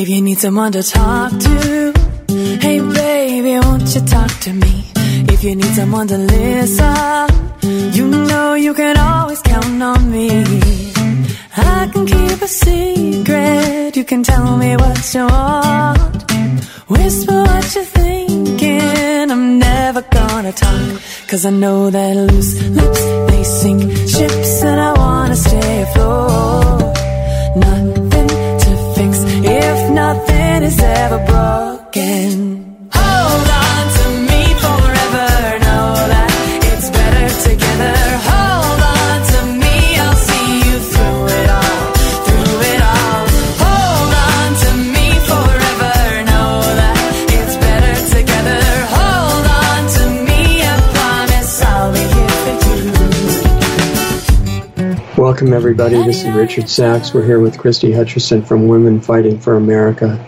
If you need someone to talk to, hey baby, won't you talk to me? If you need someone to listen, you know you can always count on me. I can keep a secret, you can tell me what you want. Whisper what you're thinking, I'm never gonna talk. Cause I know that loose lips, they sink ships, and I wanna stay afloat. Nothing to fix if nothing is ever broken. Welcome, everybody. This is Richard Sachs. We're here with Christie Hutcherson from Women Fighting for America.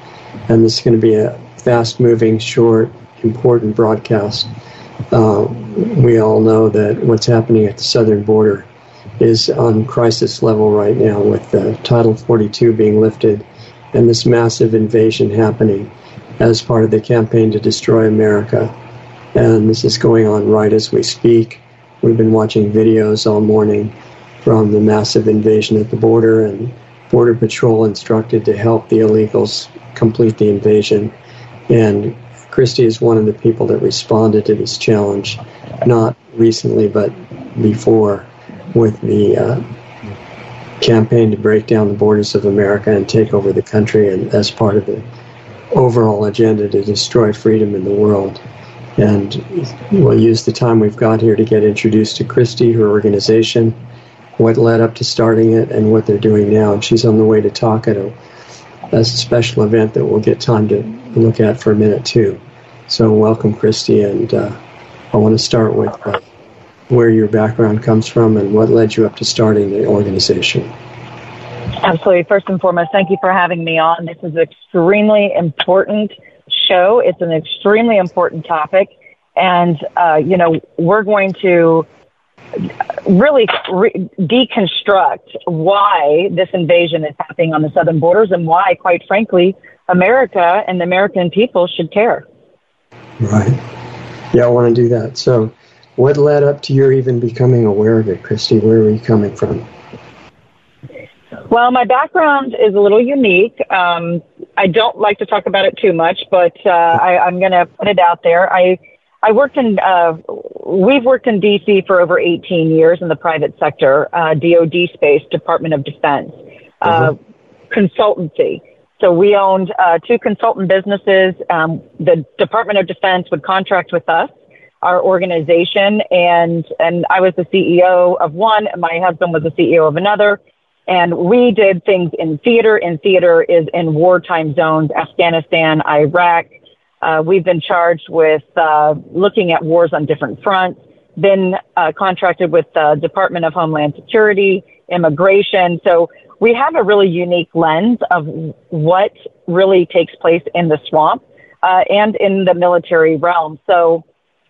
And this is going to be a fast moving, short, important broadcast. Uh, we all know that what's happening at the southern border is on crisis level right now with uh, Title 42 being lifted and this massive invasion happening as part of the campaign to destroy America. And this is going on right as we speak. We've been watching videos all morning from the massive invasion at the border and Border Patrol instructed to help the illegals complete the invasion. And Christie is one of the people that responded to this challenge, not recently, but before, with the uh, campaign to break down the borders of America and take over the country, and as part of the overall agenda to destroy freedom in the world. And we'll use the time we've got here to get introduced to Christie, her organization, what led up to starting it, and what they're doing now. And she's on the way to talk at a, a special event that we'll get time to look at for a minute, too. So, welcome, Christie. And uh, I want to start with uh, where your background comes from and what led you up to starting the organization. Absolutely. First and foremost, thank you for having me on. This is an extremely important show. It's an extremely important topic. And, uh, you know, we're going to really re- deconstruct why this invasion is happening on the southern borders and why, quite frankly, America and the American people should care. Right. Yeah, I want to do that. So, what led up to your even becoming aware of it, Christie? Where were you coming from? Well, my background is a little unique. Um, I don't like to talk about it too much, but uh, I, I'm going to put it out there. I I worked in uh, we've worked in DC for over 18 years in the private sector, uh, DoD space, Department of Defense, uh, mm-hmm. consultancy. So we owned uh, two consultant businesses. Um, the Department of Defense would contract with us, our organization, and and I was the CEO of one, and my husband was the CEO of another. And we did things in theater, and theater is in wartime zones, Afghanistan, Iraq. Uh, we've been charged with uh, looking at wars on different fronts, been uh, contracted with the Department of Homeland Security, immigration. So we have a really unique lens of what really takes place in the swamp uh, and in the military realm. So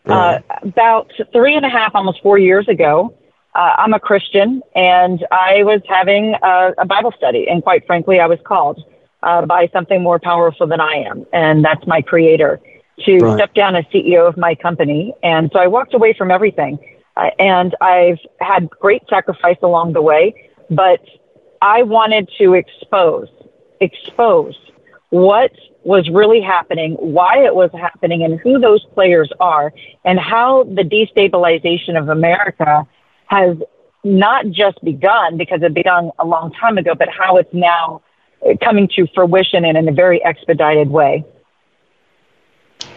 uh, about three and a half, almost four years ago, uh, I'm a Christian, and I was having a, a Bible study, and quite frankly, I was called uh, by something more powerful than I am, and that's my Creator, to right. step down as CEO of my company. And so I walked away from everything, uh, and I've had great sacrifice along the way, but I wanted to expose, expose what was really happening, why it was happening, and who those players are, and how the destabilization of America has not just begun because it began a long time ago, but how it's now coming to fruition and in a very expedited way.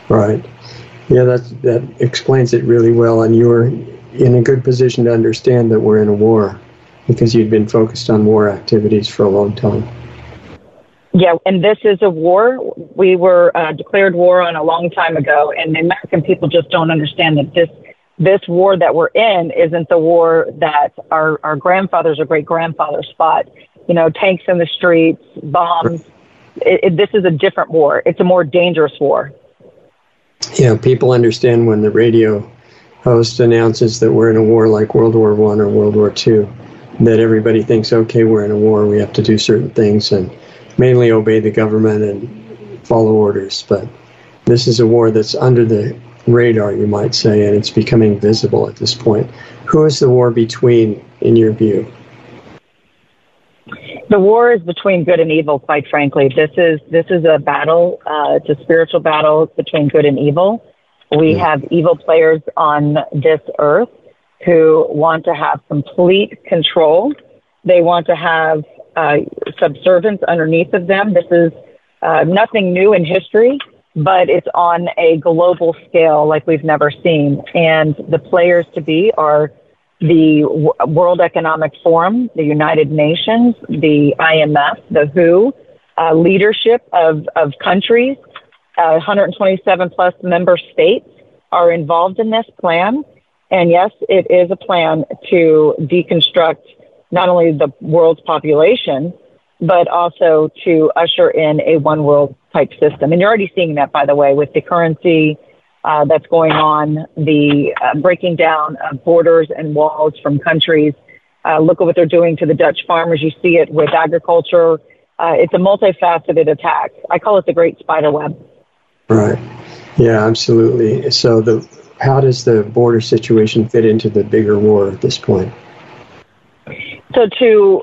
Right. Yeah, that that explains it really well, and you were in a good position to understand that we're in a war because you'd been focused on war activities for a long time. Yeah, and this is a war. We were uh, declared war on a long time ago, and the American people just don't understand that this this war that we're in isn't the war that our, our grandfathers or great grandfathers fought. You know, tanks in the streets, bombs. It, it, this is a different war. It's a more dangerous war. Yeah, people understand when the radio host announces that we're in a war like World War One or World War Two, that everybody thinks, okay, we're in a war, we have to do certain things and mainly obey the government and follow orders. But this is a war that's under the radar, you might say, and it's becoming visible at this point. Who is the war between, in your view? The war is between good and evil. Quite frankly, this is this is a battle. Uh, it's a spiritual battle between good and evil. We have evil players on this earth who want to have complete control. They want to have uh, subservience underneath of them. This is uh, nothing new in history, but it's on a global scale like we've never seen. And the players to be are the World Economic Forum, the United Nations, the IMF, the WHO, uh, leadership of, of countries, uh, 127 plus member states are involved in this plan. And yes, it is a plan to deconstruct not only the world's population, but also to usher in a one world type system. And you're already seeing that, by the way, with the currency uh, that's going on, the uh, breaking down of borders and walls from countries. Uh, look at what they're doing to the Dutch farmers. You see it with agriculture. Uh, it's a multifaceted attack. I call it the Great Spider Web. Right. Yeah, absolutely. So the how does the border situation fit into the bigger war at this point? So to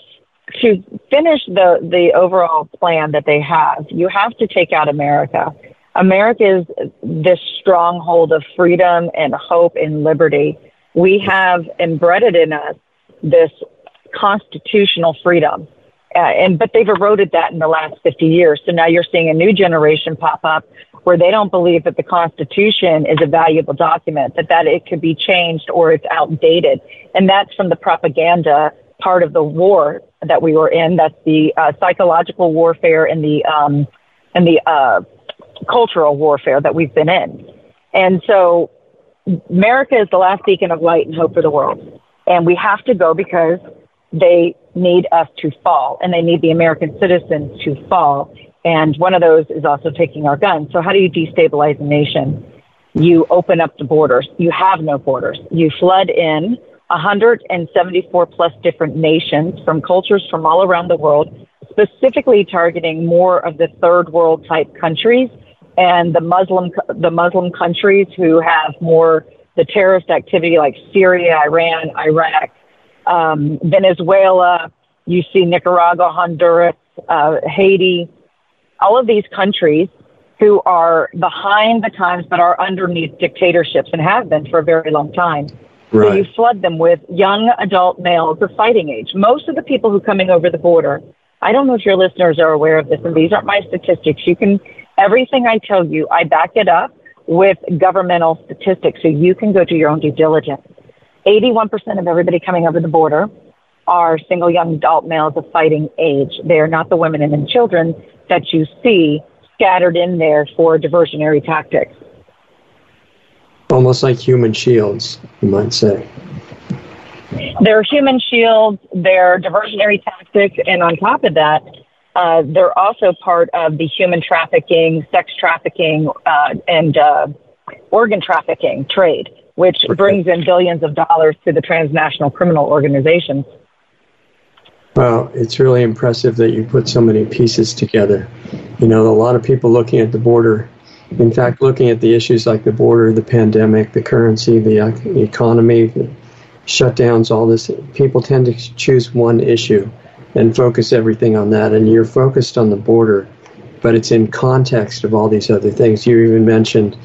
to finish the the overall plan that they have, you have to take out America. America is this stronghold of freedom and hope and liberty. We have embedded in us this constitutional freedom. Uh, and but they've eroded that in the last 50 years. So now you're seeing a new generation pop up where they don't believe that the Constitution is a valuable document, that that it could be changed or it's outdated, and that's from the propaganda part of the war that we were in. That's the uh, psychological warfare and the um, and the uh, cultural warfare that we've been in. And so, America is the last beacon of light and hope for the world, and we have to go because they need us to fall, and they need the American citizens to fall. And one of those is also taking our guns. So, how do you destabilize a nation? You open up the borders. You have no borders. You flood in 174 plus different nations from cultures from all around the world, specifically targeting more of the third world type countries and the Muslim the Muslim countries who have more the terrorist activity like Syria, Iran, Iraq, um, Venezuela. You see Nicaragua, Honduras, uh, Haiti, all of these countries who are behind the times but are underneath dictatorships and have been for a very long time. Right. So you flood them with young adult males of fighting age. Most of the people who are coming over the border, I don't know if your listeners are aware of this, and these aren't my statistics. You can, everything I tell you, I back it up with governmental statistics, so you can go do your own due diligence. 81% of everybody coming over the border are single young adult males of fighting age. They are not the women and the children that you see scattered in there for diversionary tactics almost like human shields, you might say. They're human shields, they're diversionary tactics, and on top of that, uh, they're also part of the human trafficking, sex trafficking, uh, and uh, organ trafficking trade, which brings in billions of dollars to the transnational criminal organizations. Well, it's really impressive that you put so many pieces together. You know, a lot of people looking at the border in fact, looking at the issues like the border, the pandemic, the currency, the economy, the shutdowns, all this, people tend to choose one issue and focus everything on that. And you're focused on the border, but it's in context of all these other things. You even mentioned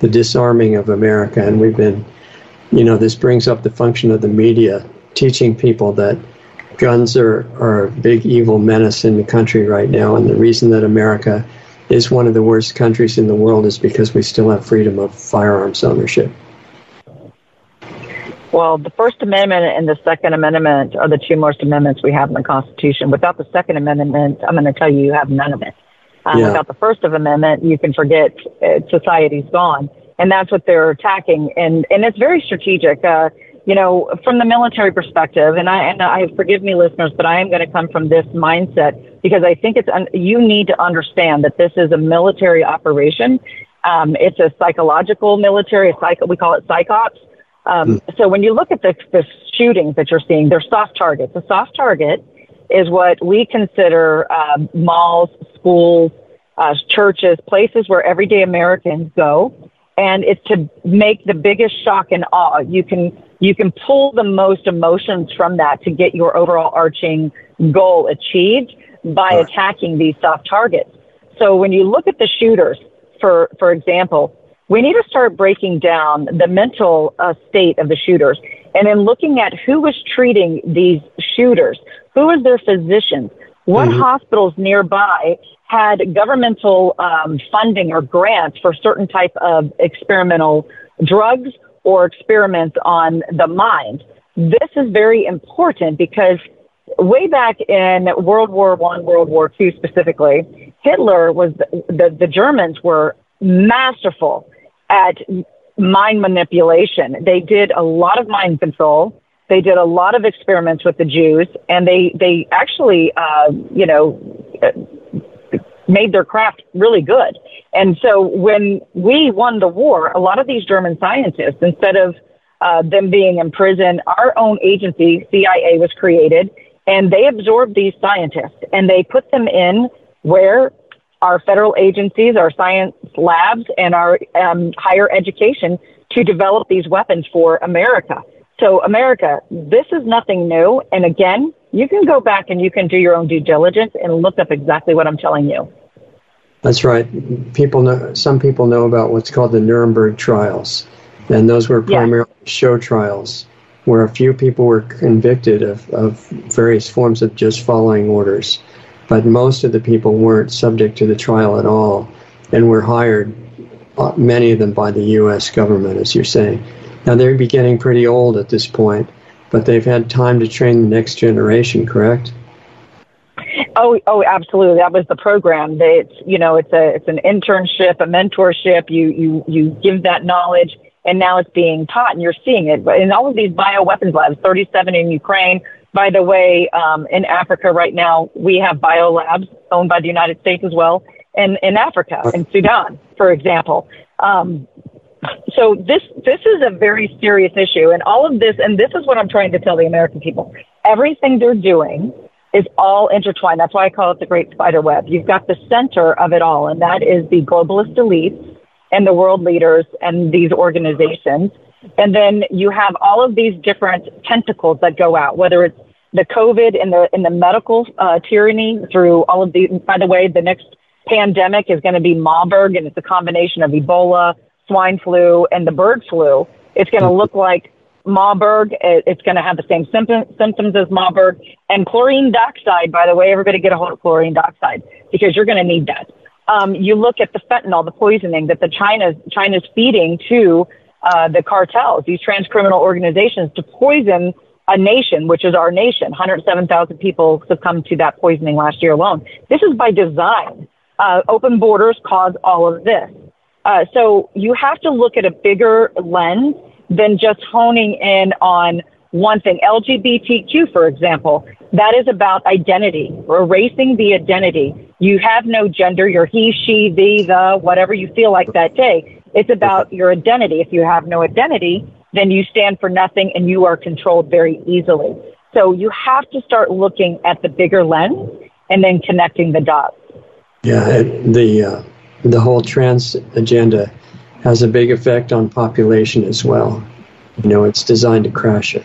the disarming of America, and we've been, you know, this brings up the function of the media, teaching people that guns are, are a big evil menace in the country right now, and the reason that America is one of the worst countries in the world is because we still have freedom of firearms ownership. Well, the First Amendment and the Second Amendment are the two most amendments we have in the Constitution. Without the Second Amendment, I'm going to tell you, you have none of it. Uh, yeah. Without the First Amendment, you can forget uh, society's gone, and that's what they're attacking. And and it's very strategic. Uh, you know, from the military perspective, and I and I forgive me, listeners, but I am going to come from this mindset because I think it's un, you need to understand that this is a military operation. Um, it's a psychological military, a psych, we call it psychops. Um, mm. So when you look at the, the shootings that you're seeing, they're soft targets. A soft target is what we consider uh, malls, schools, uh, churches, places where everyday Americans go, and it's to make the biggest shock and awe. You can you can pull the most emotions from that to get your overall arching goal achieved by attacking these soft targets. So when you look at the shooters, for for example, we need to start breaking down the mental uh, state of the shooters, and then looking at who was treating these shooters, who was their physicians, what mm-hmm. hospitals nearby had governmental um, funding or grants for certain type of experimental drugs or experiments on the mind. This is very important because way back in World War One, World War Two specifically, Hitler was the, the, the Germans were masterful at mind manipulation. They did a lot of mind control. They did a lot of experiments with the Jews, and they they actually, uh, you know, made their craft really good. And so when we won the war, a lot of these German scientists, instead of uh, them being in prison, our own agency, CIA, was created, and they absorbed these scientists and they put them in where our federal agencies, our science labs, and our um, higher education to develop these weapons for America. So, America, this is nothing new. And again, you can go back and you can do your own due diligence and look up exactly what I'm telling you. That's right. People know. Some people know about what's called the Nuremberg trials, and those were primarily show trials where a few people were convicted of, of various forms of just following orders, but most of the people weren't subject to the trial at all, and were hired, uh, many of them by the U.S. government, as you're saying. Now they're getting pretty old at this point, but they've had time to train the next generation. Correct? Oh, oh, absolutely. That was the program. It's you know, it's a it's an internship, a mentorship. You you you give that knowledge, and now it's being taught, and you're seeing it. But in all of these bioweapons labs, 37 in Ukraine. By the way, um, in Africa right now, we have biolabs owned by the United States as well, and in Africa, in Sudan, for example. Um, so this this is a very serious issue, and all of this, and this is what I'm trying to tell the American people. Everything they're doing is all intertwined. That's why I call it the great spider web. You've got the center of it all, and that is the globalist elites and the world leaders and these organizations. And then you have all of these different tentacles that go out, whether it's the COVID and the in the medical uh, tyranny through all of these. By the way, the next pandemic is going to be Marburg, and it's a combination of Ebola, swine flu, and the bird flu. It's going to look like Marburg. It's going to have the same symptoms as Marburg. And chlorine dioxide, by the way, everybody get a hold of chlorine dioxide because you're going to need that. Um, you look at the fentanyl, the poisoning that the China's, China's feeding to uh, the cartels, these transcriminal organizations to poison a nation, which is our nation. 107,000 people succumbed to that poisoning last year alone. This is by design. Uh, open borders cause all of this. Uh, so you have to look at a bigger lens than just honing in on one thing. LGBTQ, for example, that is about identity, erasing the identity. You have no gender. You're he, she, the, the, whatever you feel like that day. It's about your identity. If you have no identity, then you stand for nothing and you are controlled very easily. So you have to start looking at the bigger lens and then connecting the dots. Yeah, the uh, the whole trans agenda has a big effect on population as well. You know, it's designed to crash it.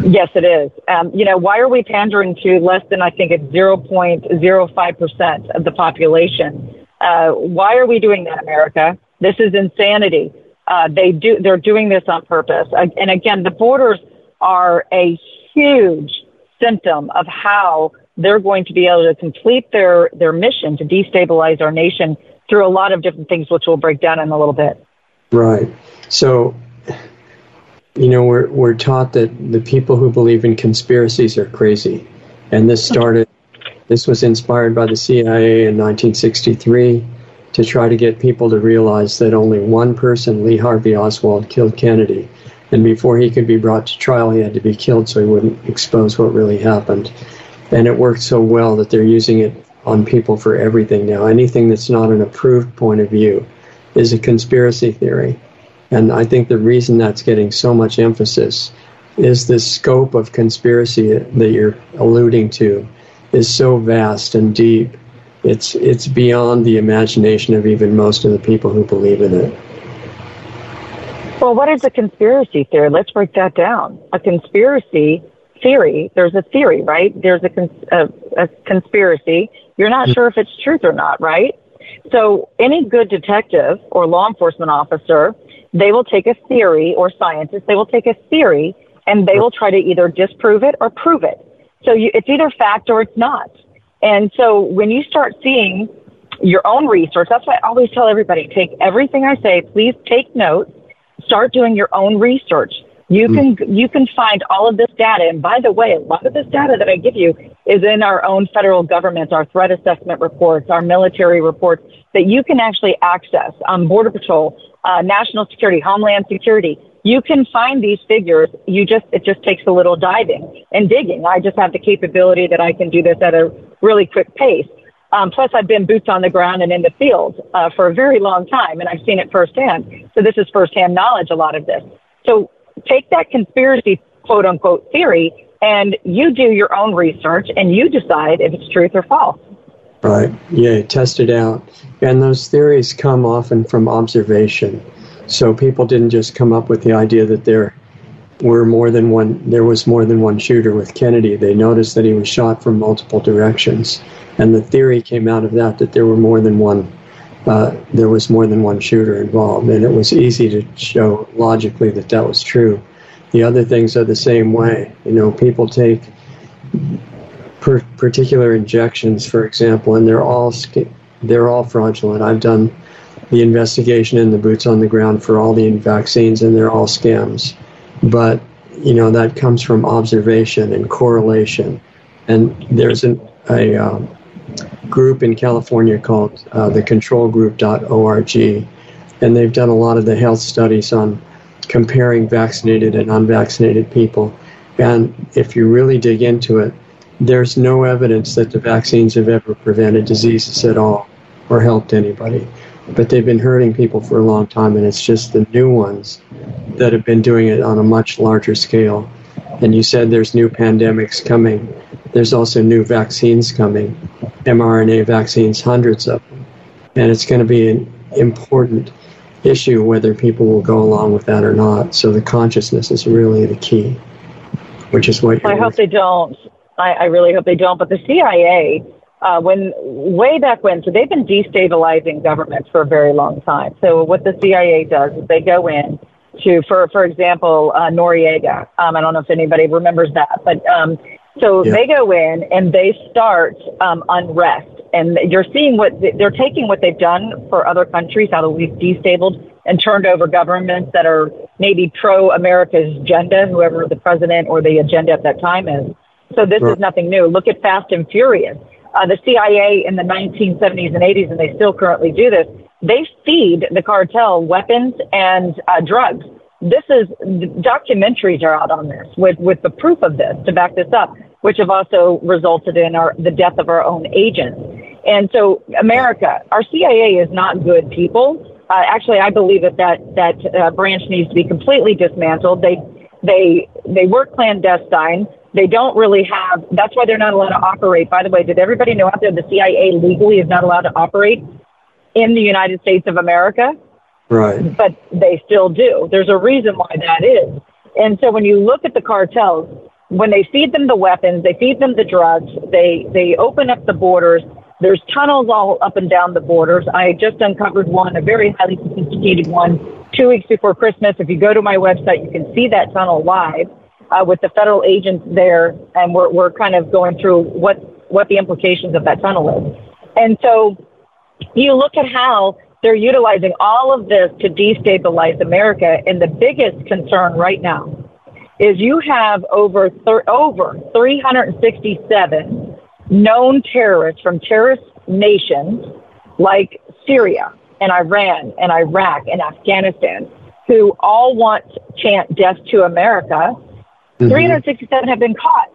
Yes, it is. Um, you know, why are we pandering to less than I think it's 0.05% of the population? Uh, why are we doing that, America? This is insanity. Uh, they do, they're doing this on purpose. And again, the borders are a huge symptom of how they're going to be able to complete their, their mission to destabilize our nation through a lot of different things, which we'll break down in a little bit. Right. So, you know, we're, we're taught that the people who believe in conspiracies are crazy. And this started, this was inspired by the CIA in 1963 to try to get people to realize that only one person, Lee Harvey Oswald, killed Kennedy. And before he could be brought to trial, he had to be killed so he wouldn't expose what really happened. And it worked so well that they're using it on people for everything now. Anything that's not an approved point of view is a conspiracy theory. And I think the reason that's getting so much emphasis is the scope of conspiracy that you're alluding to is so vast and deep. It's it's beyond the imagination of even most of the people who believe in it. Well, what is a conspiracy theory? Let's break that down. A conspiracy theory, there's a theory, right? There's a, cons- a, a conspiracy. You're not sure if it's truth or not, right? So any good detective or law enforcement officer, they will take a theory or scientist, they will take a theory and they will try to either disprove it or prove it. So you, it's either fact or it's not. And so when you start seeing your own research, that's why I always tell everybody, take everything I say, please take notes, start doing your own research. You mm. can you can find all of this data. And by the way, a lot of this data that I give you is in our own federal government, our threat assessment reports, our military reports that you can actually access. Um, Border Patrol, uh, National Security, Homeland Security. You can find these figures. You just it just takes a little diving and digging. I just have the capability that I can do this at a really quick pace. Um, plus, I've been boots on the ground and in the field uh, for a very long time, and I've seen it firsthand. So this is firsthand knowledge. A lot of this. So take that conspiracy quote unquote theory and you do your own research and you decide if it's truth or false. Right. Yeah, test it out. And those theories come often from observation. So people didn't just come up with the idea that there were more than one there was more than one shooter with Kennedy. They noticed that he was shot from multiple directions. And the theory came out of that that there were more than one uh, there was more than one shooter involved, and it was easy to show logically that that was true. The other things are the same way. You know, people take per- particular injections, for example, and they're all they're all fraudulent. I've done the investigation and the boots on the ground for all the vaccines, and they're all scams. But you know that comes from observation and correlation, and there's an, a um, group in California called uh, the controlgroup.org, and they've done a lot of the health studies on comparing vaccinated and unvaccinated people. And if you really dig into it, there's no evidence that the vaccines have ever prevented diseases at all or helped anybody. But they've been hurting people for a long time, and it's just the new ones that have been doing it on a much larger scale. And you said there's new pandemics coming. There's also new vaccines coming, mRNA vaccines, hundreds of them. And it's going to be an important issue whether people will go along with that or not. So the consciousness is really the key, which is what I hope they don't. I, I really hope they don't. But the CIA, uh, when way back when, so they've been destabilizing governments for a very long time. So what the CIA does is they go in to, for for example, uh, Noriega. Um, I don't know if anybody remembers that, but um, so yeah. they go in and they start um, unrest, and you're seeing what they're taking what they've done for other countries, how we've destabled and turned over governments that are maybe pro America's agenda, whoever the president or the agenda at that time is. So this right. is nothing new. Look at Fast and Furious. Uh, the CIA in the 1970s and 80s, and they still currently do this. They feed the cartel weapons and uh, drugs. This is documentaries are out on this with with the proof of this to back this up which have also resulted in our, the death of our own agents. And so America, our CIA is not good people. Uh, actually, I believe that that, that uh, branch needs to be completely dismantled. They, they, they work clandestine. They don't really have, that's why they're not allowed to operate. By the way, did everybody know out there the CIA legally is not allowed to operate in the United States of America? Right. But they still do. There's a reason why that is. And so when you look at the cartels, when they feed them the weapons, they feed them the drugs, they, they open up the borders. There's tunnels all up and down the borders. I just uncovered one, a very highly sophisticated one, two weeks before Christmas. If you go to my website, you can see that tunnel live uh, with the federal agents there, and we're, we're kind of going through what, what the implications of that tunnel is. And so you look at how they're utilizing all of this to destabilize America, and the biggest concern right now is you have over thir- over 367 known terrorists from terrorist nations like Syria and Iran and Iraq and Afghanistan who all want chant death to America. Mm-hmm. 367 have been caught.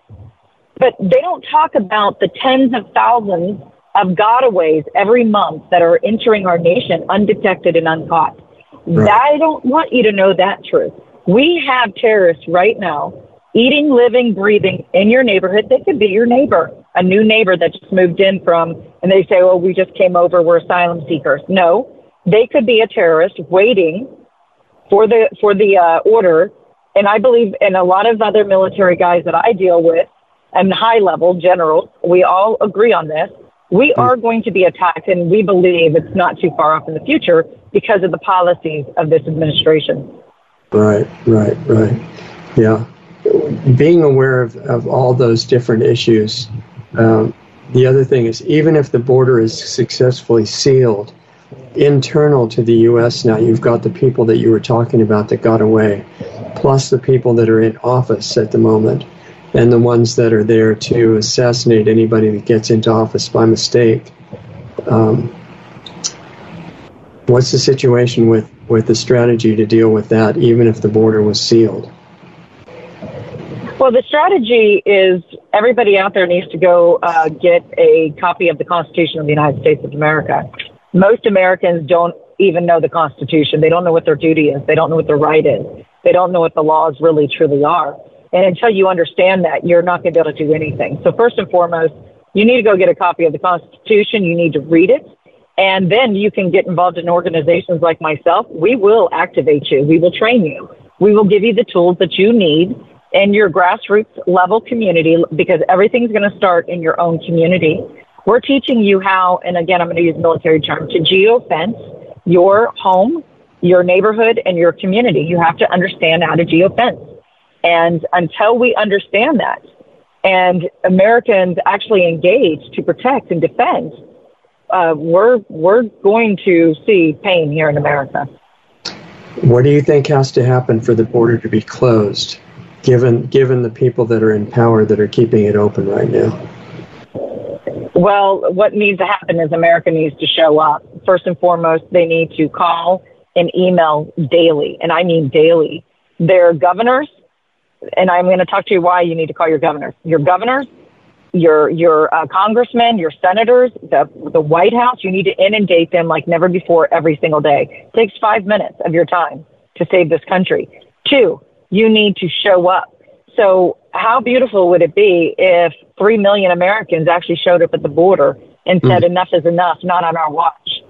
But they don't talk about the tens of thousands of gotaways every month that are entering our nation undetected and uncaught. Right. I don't want you to know that truth. We have terrorists right now eating, living, breathing in your neighborhood. They could be your neighbor, a new neighbor that just moved in from, and they say, "Oh, we just came over. We're asylum seekers." No, they could be a terrorist waiting for the for the uh, order. And I believe, and a lot of other military guys that I deal with, and high level generals, we all agree on this. We hmm. are going to be attacked, and we believe it's not too far off in the future because of the policies of this administration. Right, right, right. Yeah. Being aware of, of all those different issues. Um, the other thing is, even if the border is successfully sealed, internal to the U.S. now, you've got the people that you were talking about that got away, plus the people that are in office at the moment, and the ones that are there to assassinate anybody that gets into office by mistake. Um, what's the situation with, with the strategy to deal with that, even if the border was sealed? Well, the strategy is everybody out there needs to go uh, get a copy of the Constitution of the United States of America most Americans don't even know the Constitution. They don't know what their duty is. They don't know what their right is. They don't know what the laws really truly are. And until you understand that, you're not going to be able to do anything. So first and foremost, you need to go get a copy of the Constitution. You need to read it. And then you can get involved in organizations like myself. We will activate you. We will train you. We will give you the tools that you need in your grassroots level community because everything's going to start in your own community. We're teaching you how, and again, I'm going to use military term, to geofence your home, your neighborhood, and your community. You have to understand how to geofence. And until we understand that, and Americans actually engage to protect and defend, uh, we're we're going to see pain here in America. What do you think has to happen for the border to be closed, given given the people that are in power that are keeping it open right now? Well, what needs to happen is America needs to show up. First and foremost, they need to call and email daily, and I mean daily, their governors. And I'm going to talk to you why you need to call your governors. Your governors, your your uh, congressmen, your senators, the the White House. You need to inundate them like never before every single day. It takes five minutes of your time to save this country. Two, you need to show up. So how beautiful would it be if three million Americans actually showed up at the border and said mm. enough is enough, not on our watch?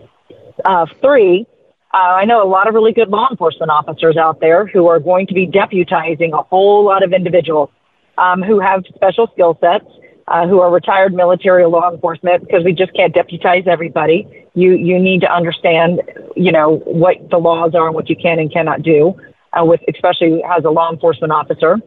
Uh, three, uh, I know a lot of really good law enforcement officers out there who are going to be deputizing a whole lot of individuals um, who have special skill sets, uh, who are retired military law enforcement, because we just can't deputize everybody. You you need to understand, you know, what the laws are and what you can and cannot do, uh, with especially as a law enforcement officer.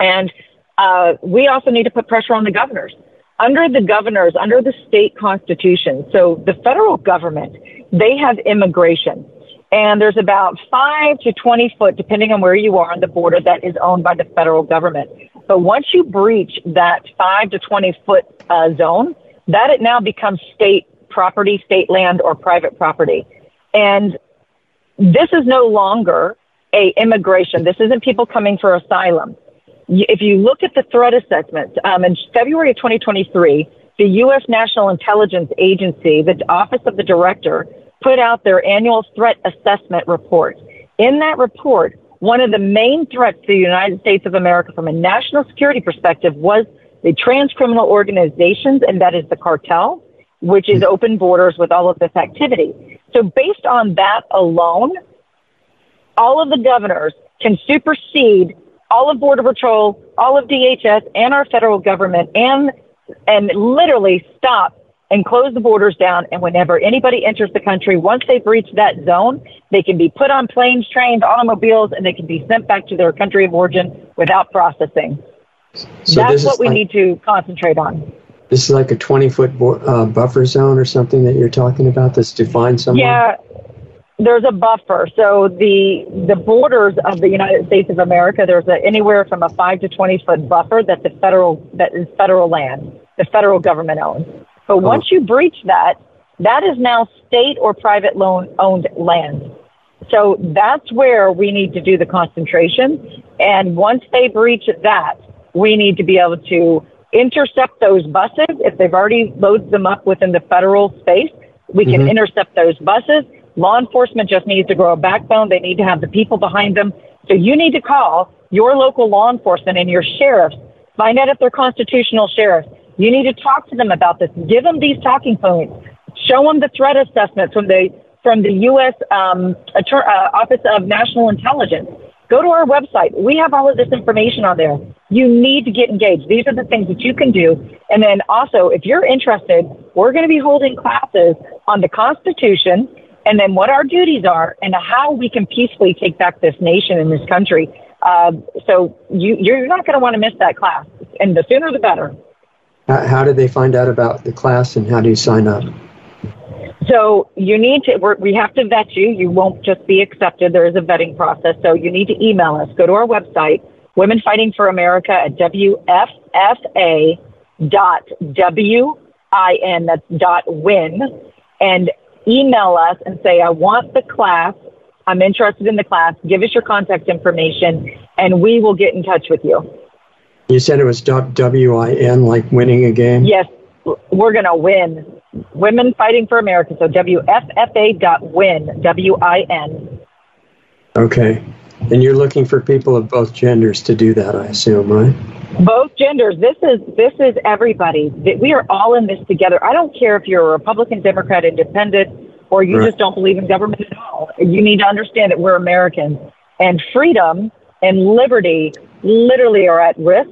And uh, we also need to put pressure on the governors. Under the governors, under the state constitution, so the federal government, they have immigration. And there's about five to 20 foot, depending on where you are on the border, that is owned by the federal government. But once you breach that five to 20 foot uh, zone, that it now becomes state property, state land, or private property. And this is no longer a immigration. This isn't people coming for asylum if you look at the threat assessment, um, in February of 2023, the U.S. National Intelligence Agency, the Office of the Director, put out their annual threat assessment report. In that report, one of the main threats to the United States of America from a national security perspective was the transcriminal organizations, and that is the cartel, which is mm-hmm. open borders with all of this activity. So based on that alone, all of the governors can supersede all of Border Patrol, all of DHS, and our federal government, and and literally stop and close the borders down. And whenever anybody enters the country, once they've reached that zone, they can be put on planes, trains, automobiles, and they can be sent back to their country of origin without processing. So That's what we like, need to concentrate on. This is like a 20 foot uh, buffer zone or something that you're talking about that's defined somewhere? Yeah there's a buffer. So the the borders of the United States of America, there's a, anywhere from a five to twenty foot buffer that the federal that is federal land, the federal government owns. But oh. once you breach that, that is now state or private loan owned land. So that's where we need to do the concentration. And once they breach that, we need to be able to intercept those buses. If they've already loaded them up within the federal space, we can mm-hmm. intercept those buses Law enforcement just needs to grow a backbone. They need to have the people behind them. So you need to call your local law enforcement and your sheriffs. Find out if they're constitutional sheriffs. You need to talk to them about this. Give them these talking points. Show them the threat assessment from the from the U.S. Um, uh, Office of National Intelligence. Go to our website. We have all of this information on there. You need to get engaged. These are the things that you can do. And then also, if you're interested, we're going to be holding classes on the Constitution and then what our duties are and how we can peacefully take back this nation and this country. Uh, so you, you're not going to want to miss that class. And the sooner the better. How do they find out about the class and how do you sign up? So you need to, we have to vet you. You won't just be accepted. There is a vetting process. So you need to email us. Go to our website, Women Fighting for America at WFFA dot W-I-N, that's dot win, and email us and say, I want the class. I'm interested in the class. Give us your contact information and we will get in touch with you. You said it was W-I-N, like winning a game? Yes, we're going to win. Women Fighting for America. So WFFA dot win, W-I-N. Okay. And you're looking for people of both genders to do that, I assume, right? Both genders. This is this is everybody. We are all in this together. I don't care if you're a Republican, Democrat, Independent, or you right. just don't believe in government at all. You need to understand that we're Americans, and freedom and liberty literally are at risk,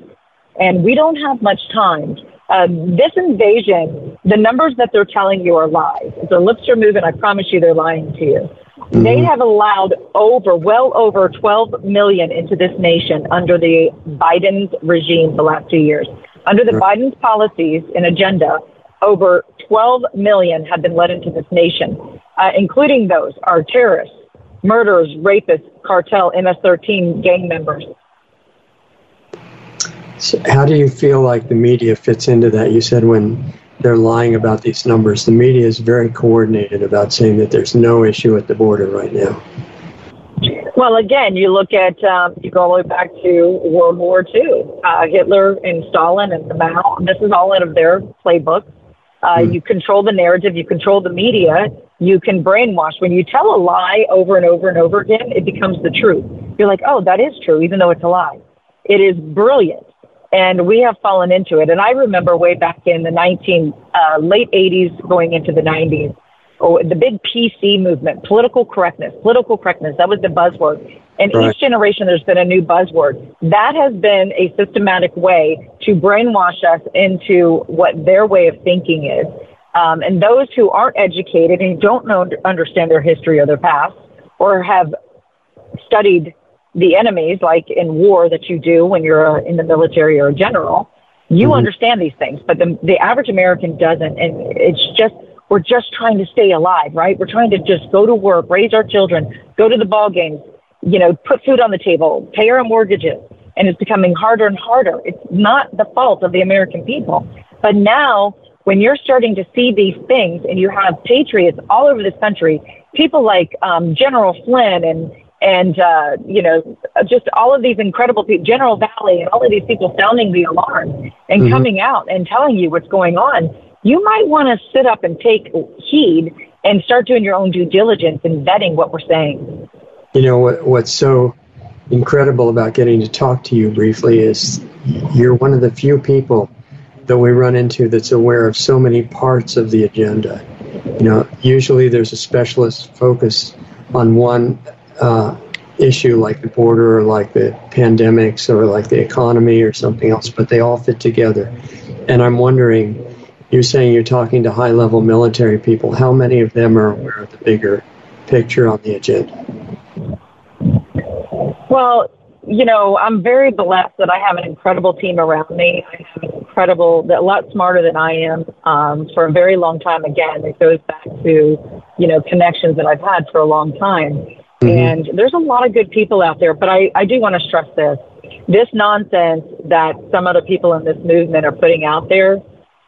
and we don't have much time. Uh, this invasion, the numbers that they're telling you are lies. If their lips are moving, I promise you they're lying to you. Mm-hmm. They have allowed over, well over 12 million into this nation under the Biden's regime the last two years. Under the right. Biden's policies and agenda, over 12 million have been let into this nation, uh, including those are terrorists, murderers, rapists, cartel, MS-13 gang members. So how do you feel like the media fits into that? You said when they're lying about these numbers, the media is very coordinated about saying that there's no issue at the border right now. Well, again, you look at um, you go all the way back to World War II. Uh, Hitler and Stalin and the Mao. This is all out of their playbook. Uh, mm. You control the narrative. You control the media. You can brainwash. When you tell a lie over and over and over again, it becomes the truth. You're like, oh, that is true, even though it's a lie. It is brilliant and we have fallen into it. And I remember way back in the 19 uh, late 80s, going into the 90s, oh, the big PC movement, political correctness, political correctness. That was the buzzword. And right. each generation, there's been a new buzzword. That has been a systematic way to brainwash us into what their way of thinking is. Um, and those who aren't educated and don't know understand their history or their past, or have studied the enemies, like in war that you do when you're in the military or a general, you mm-hmm. understand these things, but the, the average American doesn't. And it's just, we're just trying to stay alive, right? We're trying to just go to work, raise our children, go to the ball games, you know, put food on the table, pay our mortgages. And it's becoming harder and harder. It's not the fault of the American people. But now, when you're starting to see these things and you have patriots all over this country, people like um, General Flynn and and uh, you know just all of these incredible people, General Vallely, and all of these people sounding the alarm and mm-hmm. coming out and telling you what's going on. You might want to sit up and take heed and start doing your own due diligence and vetting what we're saying. You know what? What's so incredible about getting to talk to you briefly is you're one of the few people that we run into that's aware of so many parts of the agenda. You know, usually there's a specialist focus on one uh, issue like the border or like the pandemics or like the economy or something else, but they all fit together. And I'm wondering, you're saying you're talking to high level military people. How many of them are aware of the bigger picture on the agenda? Well, you know, I'm very blessed that I have an incredible team around me. I have an incredible, a lot smarter than I am um, for a very long time. Again, it goes back to, you know, connections that I've had for a long time. Mm-hmm. And there's a lot of good people out there, but I, I do want to stress this. This nonsense that some other people in this movement are putting out there,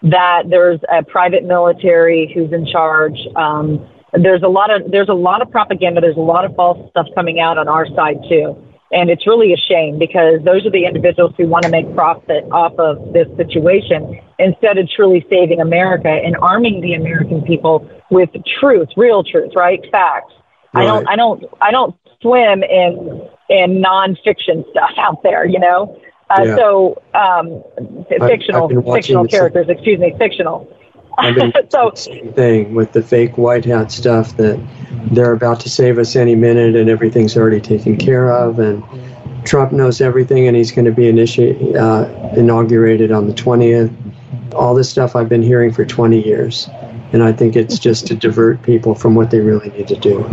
that there's a private military who's in charge. Um, there's a lot of there's a lot of propaganda. There's a lot of false stuff coming out on our side too. And it's really a shame because those are the individuals who want to make profit off of this situation instead of truly saving America and arming the American people with truth, real truth, right? Facts. Right. I don't, I don't, I don't swim in in nonfiction stuff out there, you know. Uh, yeah. So um, fictional, fictional characters. Excuse me, fictional. So same thing with the fake white hat stuff that they're about to save us any minute and everything's already taken care of and Trump knows everything and he's going to be initi- uh, inaugurated on the 20th. All this stuff I've been hearing for 20 years, and I think it's just to divert people from what they really need to do.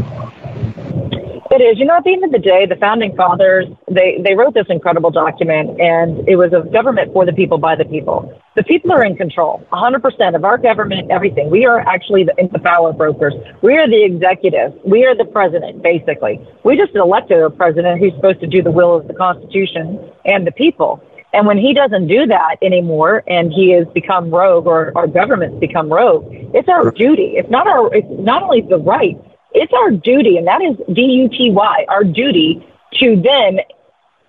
It is. You know, at the end of the day, the founding fathers, they, they wrote this incredible document and it was a government for the people by the people. The people are in control, 100% of our government, everything. We are actually the, the power brokers. We are the executive. We are the president, basically. We just elected a president who's supposed to do the will of the Constitution and the people. And when he doesn't do that anymore and he has become rogue or our government's become rogue, it's our duty. It's not our, it's not only the right, it's our duty, and that is D U T Y, our duty to then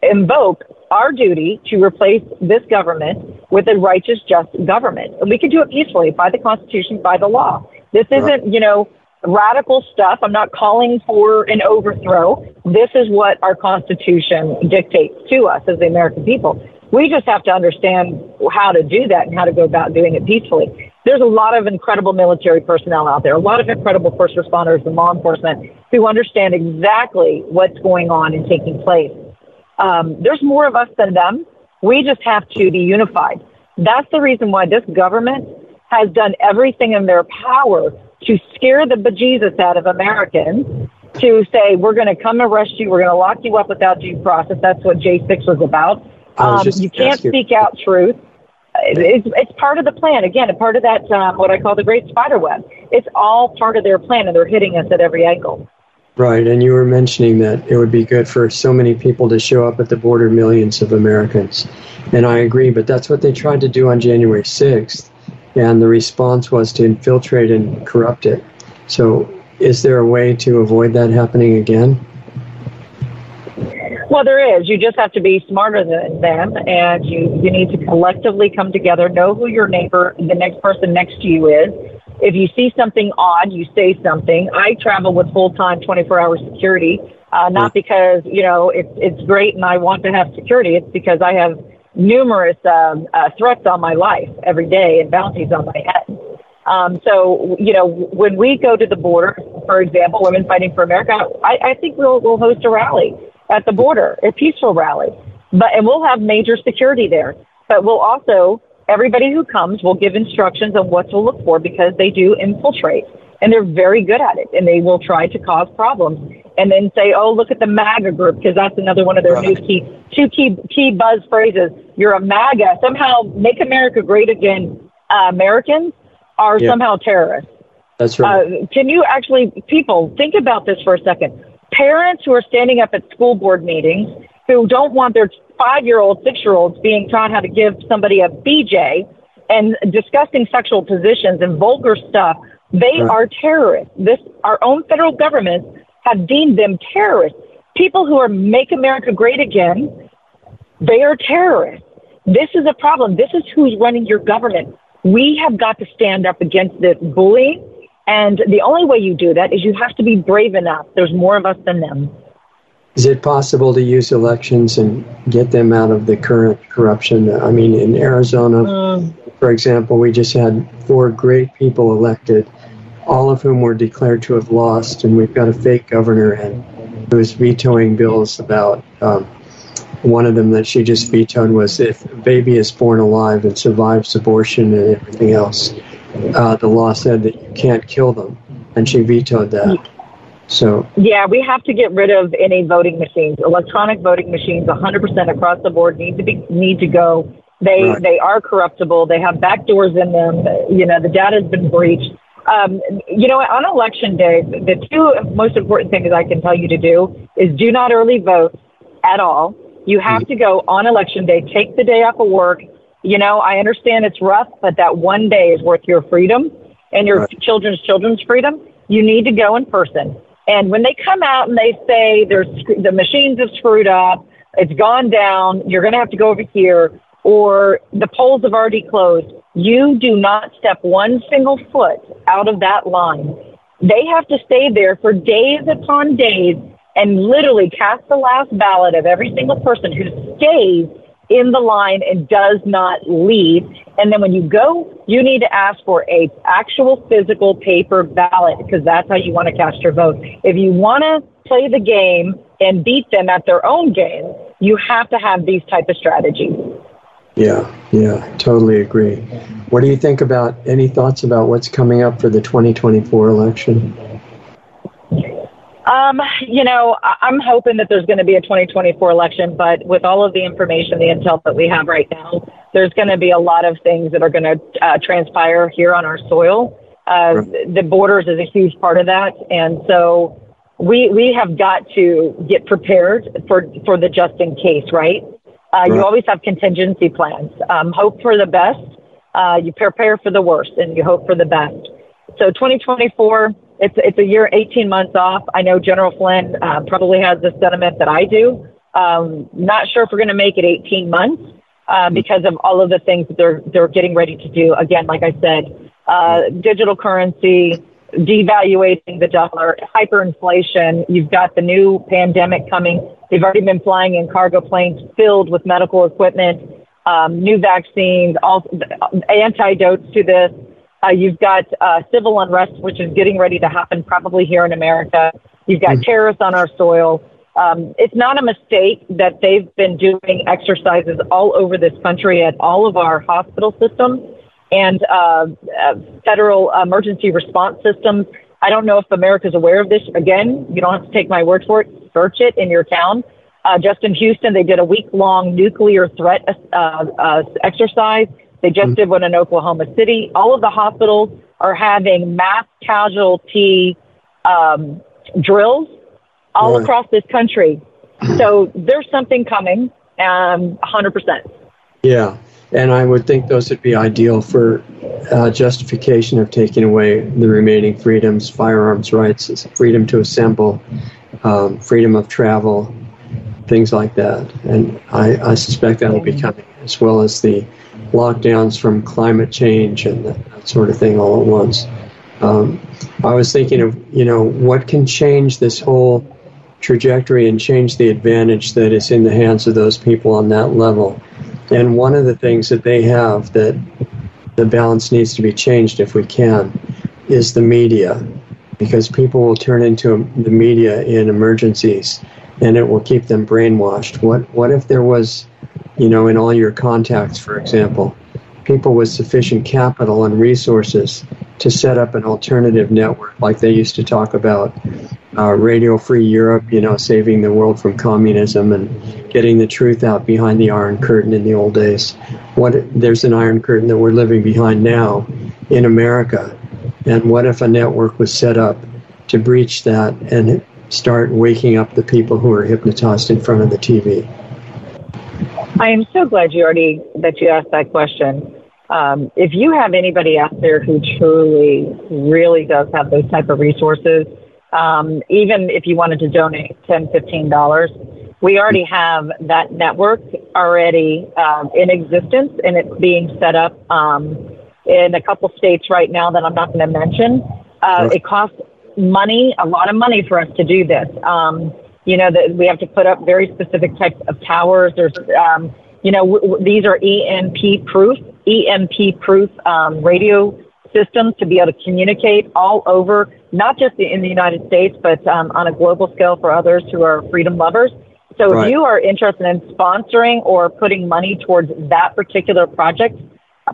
invoke our duty to replace this government with a righteous, just government. And we can do it peacefully by the Constitution, by the law. This isn't, you know, radical stuff. I'm not calling for an overthrow. This is what our Constitution dictates to us as the American people. We just have to understand how to do that and how to go about doing it peacefully. There's a lot of incredible military personnel out there, a lot of incredible first responders and law enforcement who understand exactly what's going on and taking place. Um, there's more of us than them. We just have to be unified. That's the reason why this government has done everything in their power to scare the bejesus out of Americans to say, we're going to come arrest you, we're going to lock you up without due process. That's what J6 was about. Um, you can't speak out truth. It's, it's part of the plan. Again, a part of that, um, what I call the great spider web. It's all part of their plan, and they're hitting us at every angle. Right, and you were mentioning that it would be good for so many people to show up at the border, millions of Americans. And I agree, but that's what they tried to do on January 6th, and the response was to infiltrate and corrupt it. So, is there a way to avoid that happening again? Well, there is. You just have to be smarter than them, and you you need to collectively come together, know who your neighbor, the next person next to you is. If you see something odd, you say something. I travel with full time, 24 hour security, uh, not because you know it's it's great and I want to have security. It's because I have numerous um, uh, threats on my life every day and bounties on my head. Um, so, you know, when we go to the border, for example, Women Fighting for America, I, I think we'll, we'll host a rally at the border, a peaceful rally. But and we'll have major security there. But we'll also everybody who comes will give instructions on what to look for because they do infiltrate and they're very good at it and they will try to cause problems and then say, oh, look at the MAGA group because that's another one of their right. new key, two key, key buzz phrases. You're a MAGA. Somehow make America great again. Uh, Americans are yeah. somehow terrorists. That's right. Uh, can you actually, people, think about this for a second parents who are standing up at school board meetings who don't want their five year olds, six year olds being taught how to give somebody a BJ and discussing sexual positions and vulgar stuff. They right. are terrorists. This, our own federal government have deemed them terrorists. People who are make America great again, they are terrorists. This is a problem. This is who's running your government. We have got to stand up against this bullying and the only way you do that is you have to be brave enough. There's more of us than them. Is it possible to use elections and get them out of the current corruption? I mean, in Arizona, mm. for example, we just had four great people elected, all of whom were declared to have lost, and we've got a fake governor and who is vetoing bills about. Um, one of them that she just vetoed was if a baby is born alive and survives abortion and everything else, uh, the law said that you can't kill them, and she vetoed that. So yeah, we have to get rid of any voting machines. Electronic voting machines, 100% across the board, need to be need to go. They right. they are corruptible. They have backdoors in them. You know, the data has been breached. Um, you know, on election day, the two most important things I can tell you to do is do not early vote at all. You have mm-hmm. to go on election day, take the day off of work, you know, I understand it's rough, but that one day is worth your freedom and your right. children's children's freedom. You need to go in person. And when they come out and they say there's the machines have screwed up, it's gone down, you're going to have to go over here, or the polls have already closed, you do not step one single foot out of that line. They have to stay there for days upon days and literally cast the last ballot of every single person who stays in the line and does not leave. And then when you go, you need to ask for a actual physical paper ballot because that's how you want to cast your vote. If you want to play the game and beat them at their own game, you have to have these type of strategies. Yeah, yeah, totally agree. What do you think about any thoughts about what's coming up for the 2024 election? Um, you know, I'm hoping that there's going to be a 2024 election, but with all of the information, the intel that we have right now, there's going to be a lot of things that are going to uh, transpire here on our soil. Uh, the borders is a huge part of that, and so we we have got to get prepared for for the just in case, right? Uh, right. You always have contingency plans. Um, hope for the best. Uh, you prepare for the worst, and you hope for the best. So 2024 it's it's a year, 18 months off. I know General Flynn uh, probably has the sentiment that I do. Um, not sure if we're going to make it 18 months uh, because of all of the things that they're they're getting ready to do. Again, like I said, uh, digital currency, devaluating the dollar, hyperinflation. You've got the new pandemic coming. They've already been flying in cargo planes filled with medical equipment, um, new vaccines, all antidotes to this. Uh, you've got uh, civil unrest, which is getting ready to happen probably here in America. You've got mm-hmm. terrorists on our soil. Um, it's not a mistake that they've been doing exercises all over this country at all of our hospital systems and uh, uh, federal emergency response systems. I don't know if America's aware of this. Again, you don't have to take my word for it. Search it in your town. Uh, just in Houston, they did a week long nuclear threat uh, uh, exercise they just mm-hmm. did one in Oklahoma City. All of the hospitals are having mass casualty um, drills all right. across this country. So there's something coming, um, 100%. Yeah, and I would think those would be ideal for uh, justification of taking away the remaining freedoms, firearms rights, freedom to assemble, um, freedom of travel, things like that. And I, I suspect that will be coming, as well as the lockdowns from climate change and that, sort of thing all at once. Um, I was thinking of, you know, what can change this whole trajectory and change the advantage that is in the hands of those people on that level. And one of the things that they have that the balance needs to be changed if we can is the media, because people will turn into the media in emergencies and it will keep them brainwashed. What, what if there was you know, in all your contacts, for example, people with sufficient capital and resources to set up an alternative network like they used to talk about uh, Radio Free Europe, you know, saving the world from communism and getting the truth out behind the Iron Curtain in the old days. What there's an Iron Curtain that we're living behind now in America, and what if a network was set up to breach that and start waking up the people who are hypnotized in front of the TV? I am so glad you already that you asked that question. Um, if you have anybody out there who truly, really does have those type of resources, um, even if you wanted to donate ten, fifteen dollars, we already have that network already um, in existence, and it's being set up um, in a couple states right now that I'm not going to mention. Uh, it costs money, a lot of money for us to do this. You know, that we have to put up very specific types of towers. There's, um, you know, w- w- these are EMP proof, EMP proof um, radio systems to be able to communicate all over, not just in the United States, but um, on a global scale for others who are freedom lovers. So right. if you are interested in sponsoring or putting money towards that particular project,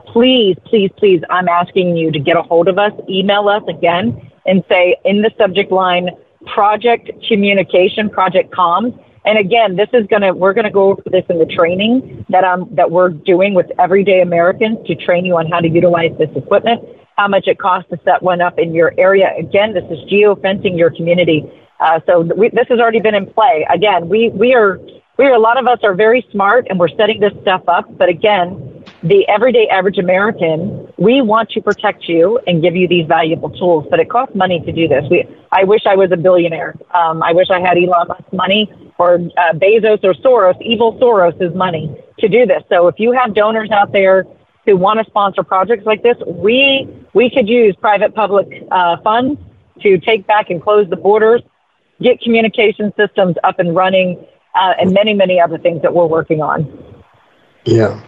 please, please, please, I'm asking you to get a hold of us, email us again, and say in the subject line, project communication, project comms. And again, this is gonna we're gonna go over this in the training that um that we're doing with everyday Americans to train you on how to utilize this equipment, how much it costs to set one up in your area. Again, this is geofencing your community. Uh, so we, this has already been in play. Again, we we are we are a lot of us are very smart and we're setting this stuff up. But again, the everyday average American we want to protect you and give you these valuable tools, but it costs money to do this. We, I wish I was a billionaire. Um, I wish I had Elon Musk's money or uh, Bezos or Soros, evil Soros's money to do this. So if you have donors out there who want to sponsor projects like this, we we could use private public uh, funds to take back and close the borders, get communication systems up and running, uh, and many many other things that we're working on. Yeah,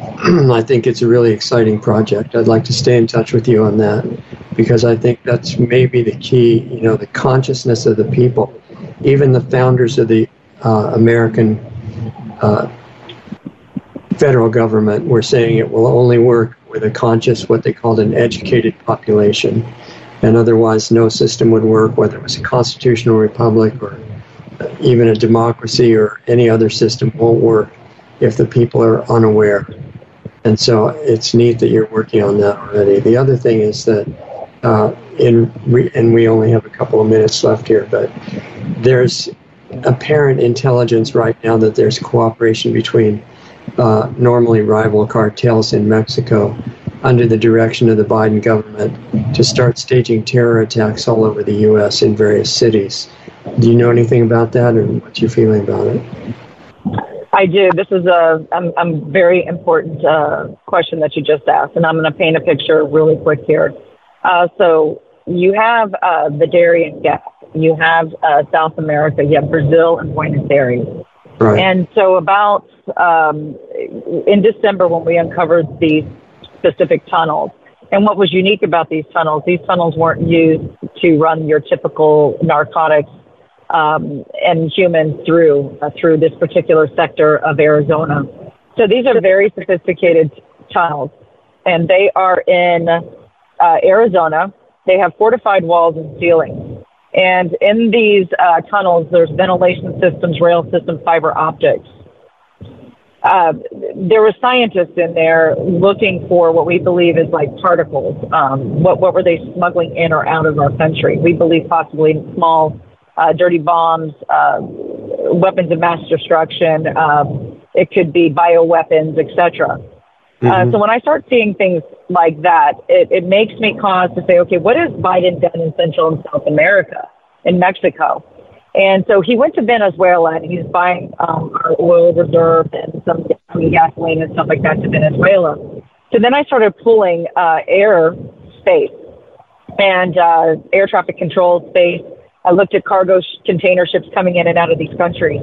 I think it's a really exciting project. I'd like to stay in touch with you on that because I think that's maybe the key. You know, the consciousness of the people, even the founders of the uh, American. Uh, federal government were saying it will only work with a conscious, what they called an educated population. And otherwise, no system would work, whether it was a constitutional republic or even a democracy or any other system won't work if the people are unaware. And so it's neat that you're working on that already. The other thing is that, uh, in re- and we only have a couple of minutes left here, but there's apparent intelligence right now that there's cooperation between uh, normally rival cartels in Mexico under the direction of the Biden government to start staging terror attacks all over the U.S. in various cities. Do you know anything about that, or what's your feeling about it? I do. This is a, a very important uh, question that you just asked, and I'm going to paint a picture really quick here. Uh, so you have uh, the Darien Gap, you have uh, South America, you have Brazil and Buenos Aires. Right. And so about um, in December when we uncovered these specific tunnels, and what was unique about these tunnels, these tunnels weren't used to run your typical narcotics um, and humans through uh, through this particular sector of Arizona. So these are very sophisticated tunnels, and they are in uh, Arizona. They have fortified walls and ceilings. And in these uh, tunnels, there's ventilation systems, rail systems, fiber optics. Uh, there were scientists in there looking for what we believe is like particles. Um, what what were they smuggling in or out of our country? We believe possibly small, uh, dirty bombs, uh, weapons of mass destruction. Um, it could be bioweapons, etc. Uh, mm-hmm. so when I start seeing things like that, it, it makes me cause to say, okay, what has Biden done in Central and South America, in Mexico? And so he went to Venezuela and he's buying um, our oil reserve and some gasoline and stuff like that to Venezuela. So then I started pulling uh, air space and uh, air traffic control space. I looked at cargo container ships coming in and out of these countries.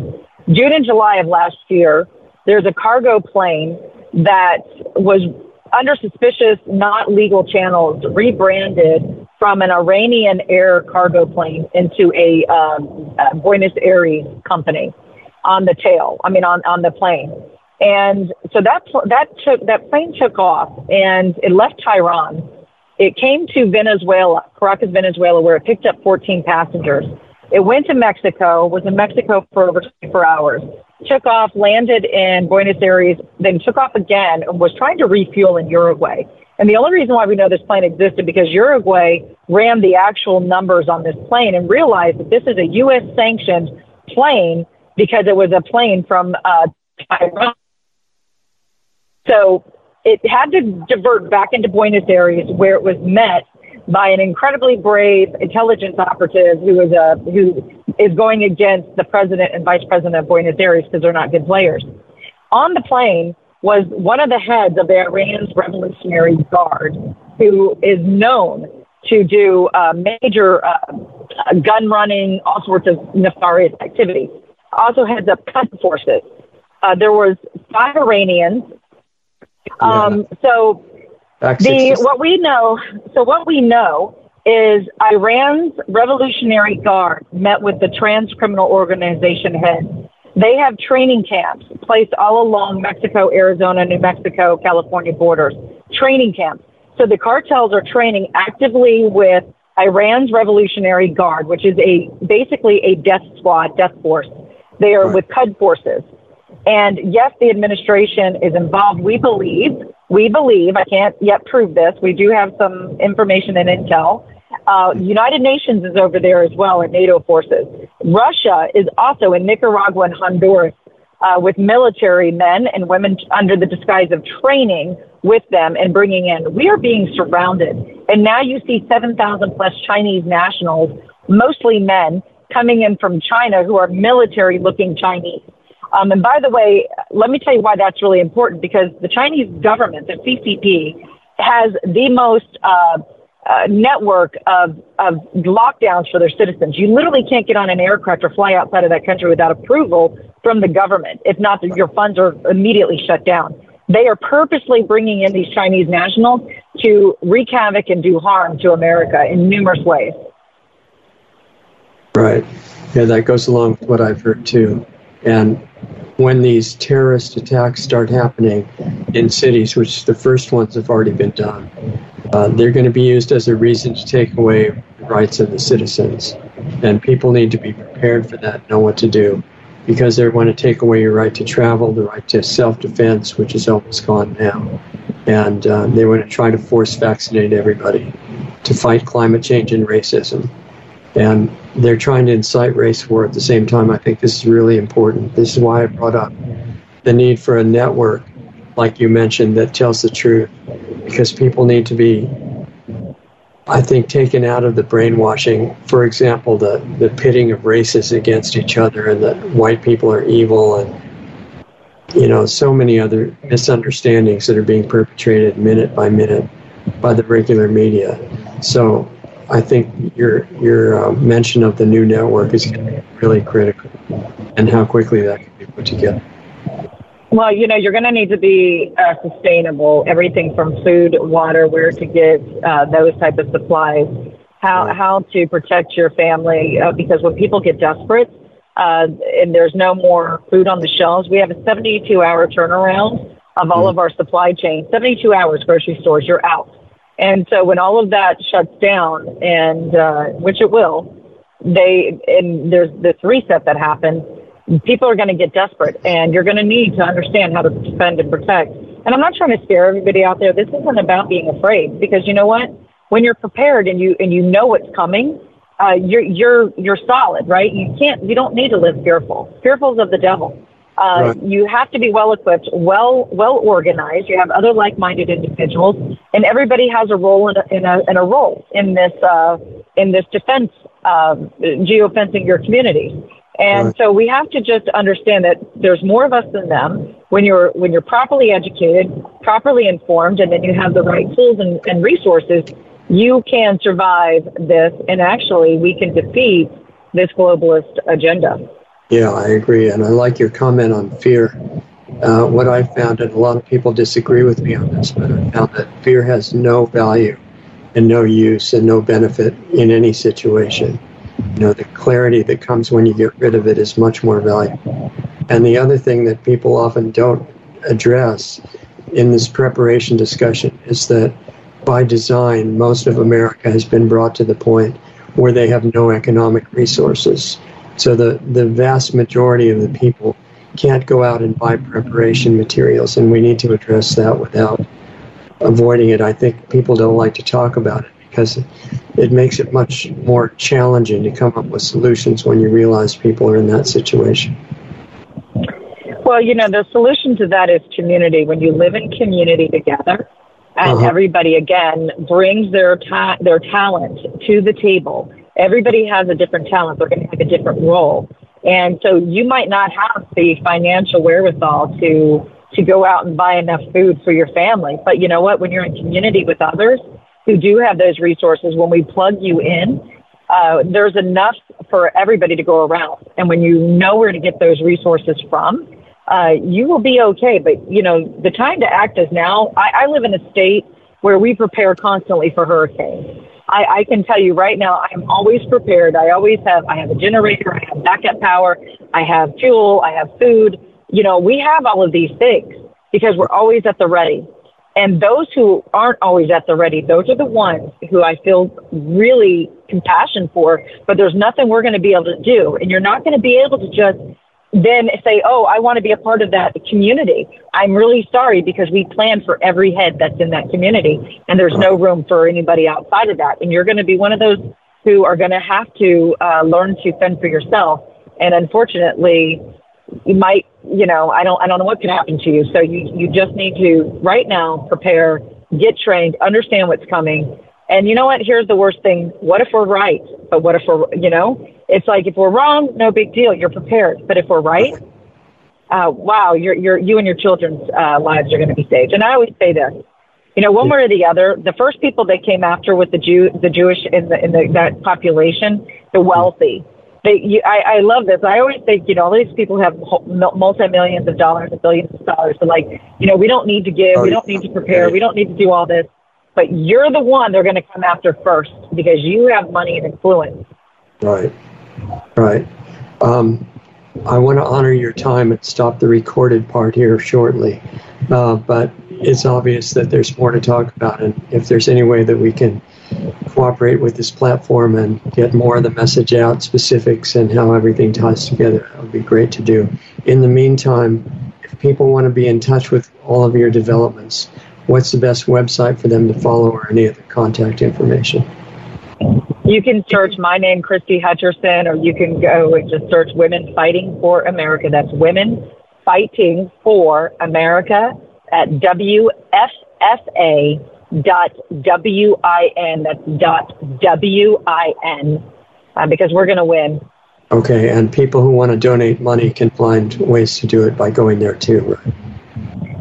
June and July of last year, there's a cargo plane that was under suspicious, not legal channels, rebranded from an Iranian air cargo plane into a, um, a Buenos Aires company on the tail. I mean, on on the plane. And so that that took that plane took off and it left Tehran. It came to Venezuela, Caracas, Venezuela, where it picked up 14 passengers. It went to Mexico, was in Mexico for over 24 hours took off, landed in Buenos Aires, then took off again and was trying to refuel in Uruguay. And the only reason why we know this plane existed because Uruguay ran the actual numbers on this plane and realized that this is a U.S. sanctioned plane because it was a plane from uh, Taiwan. So it had to divert back into Buenos Aires where it was met by an incredibly brave intelligence operative who is a who is going against the president and vice president of Buenos Aires because they're not good players. On the plane was one of the heads of the Iran's Revolutionary Guard, who is known to do uh, major uh, gun running, all sorts of nefarious activity. Also heads up Quds forces. Uh, there was five Iranians. Um, yeah. So the what we know. So what we know is Iran's Revolutionary Guard met with the Trans Criminal Organization head. They have training camps placed all along Mexico, Arizona, New Mexico, California borders. Training camps. So the cartels are training actively with Iran's Revolutionary Guard, which is a basically a death squad, death force. They are right. with Quds forces. And yes, the administration is involved. We believe, we believe, I can't yet prove this. We do have some information and intel uh, United Nations is over there as well, and NATO forces. Russia is also in Nicaragua and Honduras uh, with military men and women under the disguise of training with them and bringing in. We are being surrounded. And now you see 7,000 plus Chinese nationals, mostly men, coming in from China who are military looking Chinese. Um, and by the way, let me tell you why that's really important because the Chinese government, the CCP, has the most uh, uh, network of, of lockdowns for their citizens. You literally can't get on an aircraft or fly outside of that country without approval from the government. If not, your funds are immediately shut down. They are purposely bringing in these Chinese nationals to wreak havoc and do harm to America in numerous ways. Right. Yeah, that goes along with what I've heard too. And when these terrorist attacks start happening in cities, which the first ones have already been done, uh, they're going to be used as a reason to take away the rights of the citizens. And people need to be prepared for that, know what to do, because they want to take away your right to travel, the right to self defense, which is almost gone now. And uh, they want to try to force vaccinate everybody to fight climate change and racism. And they're trying to incite race war at the same time. I think this is really important. This is why I brought up the need for a network, like you mentioned, that tells the truth, because people need to be, I think, taken out of the brainwashing. For example, the, the pitting of races against each other and that white people are evil and you know, so many other misunderstandings that are being perpetrated minute by minute by the regular media. So I think your your uh, mention of the new network is going to be really critical, and how quickly that can be put together. Well, you know, you're going to need to be uh, sustainable. Everything from food, water, where to get uh, those type of supplies, how how to protect your family, uh, because when people get desperate uh, and there's no more food on the shelves, we have a 72 hour turnaround of all mm. of our supply chain. 72 hours, grocery stores, you're out. And so when all of that shuts down, and uh, which it will, they and there's this reset that happens. People are going to get desperate, and you're going to need to understand how to defend and protect. And I'm not trying to scare everybody out there. This isn't about being afraid, because you know what? When you're prepared and you and you know what's coming, uh, you're you're you're solid, right? You can't, you don't need to live fearful. Fearful's of the devil. Uh, right. You have to be well equipped, well well organized. You have other like-minded individuals, and everybody has a role in a in a, in a role in this uh, in this defense uh, geofencing your community. And right. so we have to just understand that there's more of us than them. When you're when you're properly educated, properly informed, and then you have the right tools and, and resources, you can survive this, and actually we can defeat this globalist agenda. Yeah, I agree. And I like your comment on fear. Uh, what I found, and a lot of people disagree with me on this, but I found that fear has no value and no use and no benefit in any situation. You know, the clarity that comes when you get rid of it is much more valuable. And the other thing that people often don't address in this preparation discussion is that by design, most of America has been brought to the point where they have no economic resources. So the, the vast majority of the people can't go out and buy preparation materials, and we need to address that without avoiding it. I think people don't like to talk about it because it makes it much more challenging to come up with solutions when you realize people are in that situation. Well, you know, the solution to that is community. When you live in community together, and uh-huh. everybody again brings their ta- their talent to the table everybody has a different talent. They're going to have a different role. And so you might not have the financial wherewithal to, to go out and buy enough food for your family. But you know what? When you're in community with others who do have those resources, when we plug you in, uh, there's enough for everybody to go around. And when you know where to get those resources from, uh, you will be okay. But, you know, the time to act is now. I, I live in a state where we prepare constantly for hurricanes. I, I can tell you right now, I'm always prepared. I always have, I have a generator, I have backup power, I have fuel, I have food. You know, we have all of these things because we're always at the ready. And those who aren't always at the ready, those are the ones who I feel really compassion for, but there's nothing we're going to be able to do. And you're not going to be able to just then say, oh, I want to be a part of that community. I'm really sorry because we plan for every head that's in that community and there's no room for anybody outside of that. And you're going to be one of those who are going to have to uh, learn to fend for yourself. And unfortunately, you might, you know, I don't, I don't know what could happen to you. So you, you just need to right now prepare, get trained, understand what's coming. And you know what? Here's the worst thing. What if we're right? But what if we're, you know, it's like if we're wrong, no big deal. You're prepared. But if we're right, uh, wow, you're, you're, you and your children's uh, lives are going to be saved. And I always say this, you know, one way or the other, the first people they came after with the Jew, the Jewish in the in the that population, the wealthy. They, you, I, I love this. I always think, you know, all these people have multi millions of dollars and billions of dollars. So, like, you know, we don't need to give, oh, we don't need to prepare, we don't need to do all this. But you're the one they're going to come after first because you have money and influence. Right, right. Um, I want to honor your time and stop the recorded part here shortly. Uh, but it's obvious that there's more to talk about. And if there's any way that we can cooperate with this platform and get more of the message out, specifics, and how everything ties together, that would be great to do. In the meantime, if people want to be in touch with all of your developments, what's the best website for them to follow or any other contact information? You can search my name, Christie Hutcherson, or you can go and just search Women Fighting for America. That's Women Fighting for America at WFFA dot W-I-N. That's dot W-I-N uh, because we're going to win. Okay, and people who want to donate money can find ways to do it by going there too, right?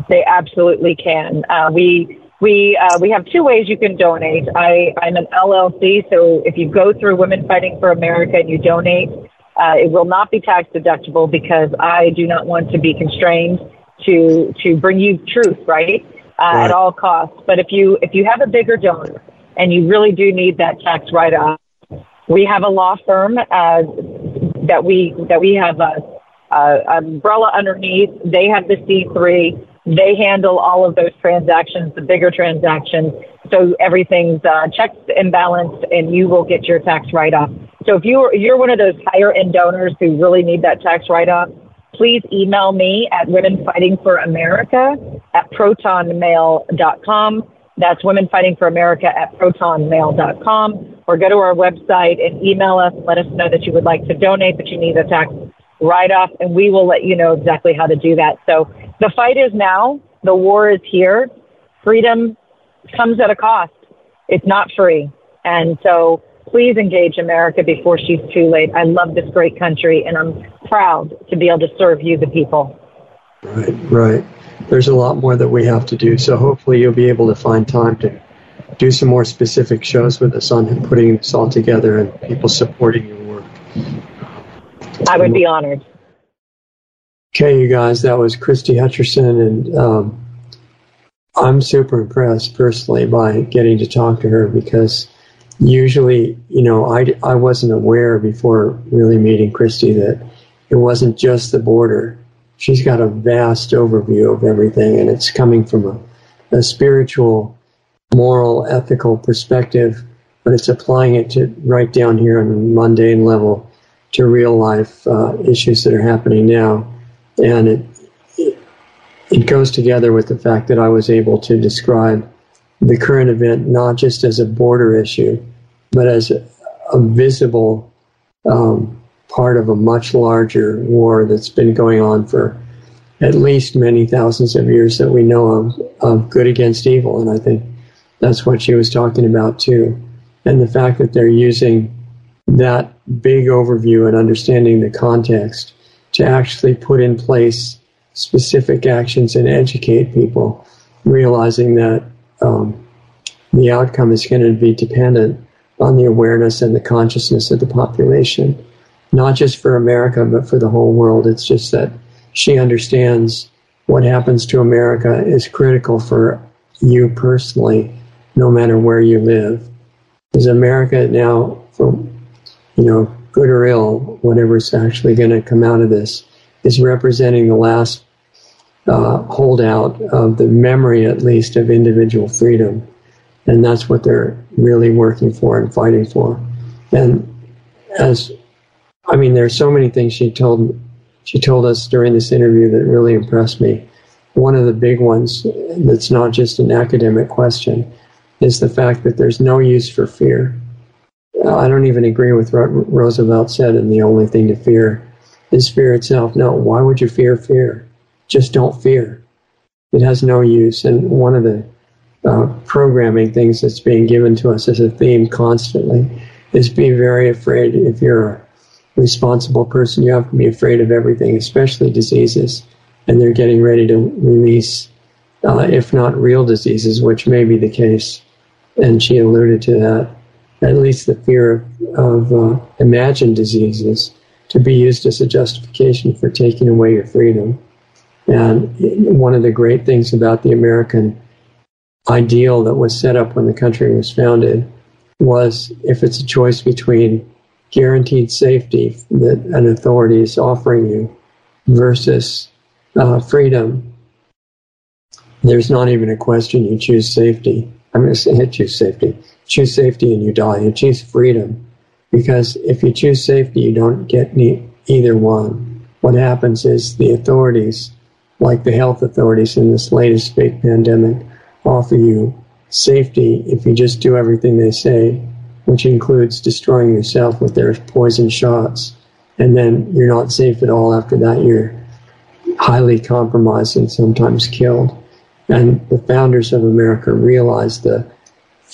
They absolutely can. Uh, we we uh, we have two ways you can donate. I, I'm an LLC, so if you go through Women Fighting for America and you donate, uh, it will not be tax deductible because I do not want to be constrained to to bring you truth, right? Uh, right. At all costs. But if you if you have a bigger donor and you really do need that tax write off, we have a law firm uh, that we that we have a, a umbrella underneath. They have the C three. They handle all of those transactions, the bigger transactions. So everything's uh, checked and balanced, and you will get your tax write off. So if you're you're one of those higher end donors who really need that tax write off, please email me at Women Fighting for America at protonmail.com. That's Women Fighting for America at protonmail.com. Or go to our website and email us. Let us know that you would like to donate, but you need a tax write off, and we will let you know exactly how to do that. So the fight is now. The war is here. Freedom comes at a cost. It's not free. And so please engage America before she's too late. I love this great country, and I'm proud to be able to serve you, the people. Right, right. There's a lot more that we have to do, so hopefully you'll be able to find time to do some more specific shows with us on putting this all together and people supporting your work. I would be honored. Okay, you guys, that was Christie Hutcherson, and um, I'm super impressed personally by getting to talk to her because usually, you know, I, I wasn't aware before really meeting Christie that it wasn't just the border. She's got a vast overview of everything, and it's coming from a, a spiritual, moral, ethical perspective, but it's applying it to right down here on a mundane level to real life uh, issues that are happening now. And it, it, it goes together with the fact that I was able to describe the current event not just as a border issue, but as a, a visible um, part of a much larger war that's been going on for at least many thousands of years that we know of, of good against evil. And I think that's what she was talking about too. And the fact that they're using that big overview and understanding the context to actually put in place specific actions and educate people, realizing that um, the outcome is going to be dependent on the awareness and the consciousness of the population, not just for America, but for the whole world. It's just that she understands what happens to America is critical for you personally, no matter where you live. Because America now, for you know, good or ill, whatever's actually going to come out of this, is representing the last uh, holdout of the memory, at least, of individual freedom and that's what they're really working for and fighting for. And as I mean, there are so many things she told she told us during this interview that really impressed me. One of the big ones that's not just an academic question is the fact that there's no use for fear. I don't even agree with what Roosevelt said, and the only thing to fear is fear itself. No, why would you fear fear? Just don't fear. It has no use. And one of the uh, programming things that's being given to us as a theme constantly is be very afraid. If you're a responsible person, you have to be afraid of everything, especially diseases. And they're getting ready to release, uh, if not real diseases, which may be the case. And she alluded to that. At least the fear of, of uh, imagined diseases to be used as a justification for taking away your freedom. And one of the great things about the American ideal that was set up when the country was founded was if it's a choice between guaranteed safety that an authority is offering you versus uh, freedom, there's not even a question. You choose safety. I'm going to say choose safety. Choose safety and you die. You choose freedom because if you choose safety, you don't get either one. What happens is the authorities, like the health authorities in this latest fake pandemic, offer you safety if you just do everything they say, which includes destroying yourself with their poison shots. And then you're not safe at all after that. You're highly compromised and sometimes killed. And the founders of America realized the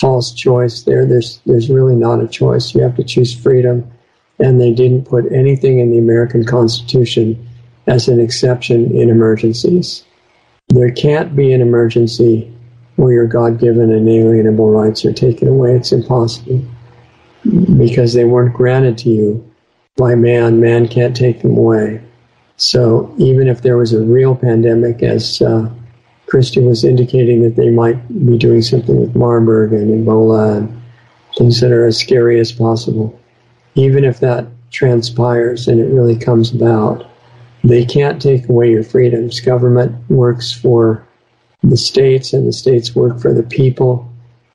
false choice there. There's there's really not a choice. You have to choose freedom, and they didn't put anything in the American Constitution as an exception in emergencies. There can't be an emergency where your God-given inalienable rights are taken away. It's impossible because they weren't granted to you by man. Man can't take them away. So even if there was a real pandemic, as uh, Christie was indicating that they might be doing something with Marburg and Ebola and things that are as scary as possible. Even if that transpires and it really comes about, they can't take away your freedoms. Government works for the states and the states work for the people.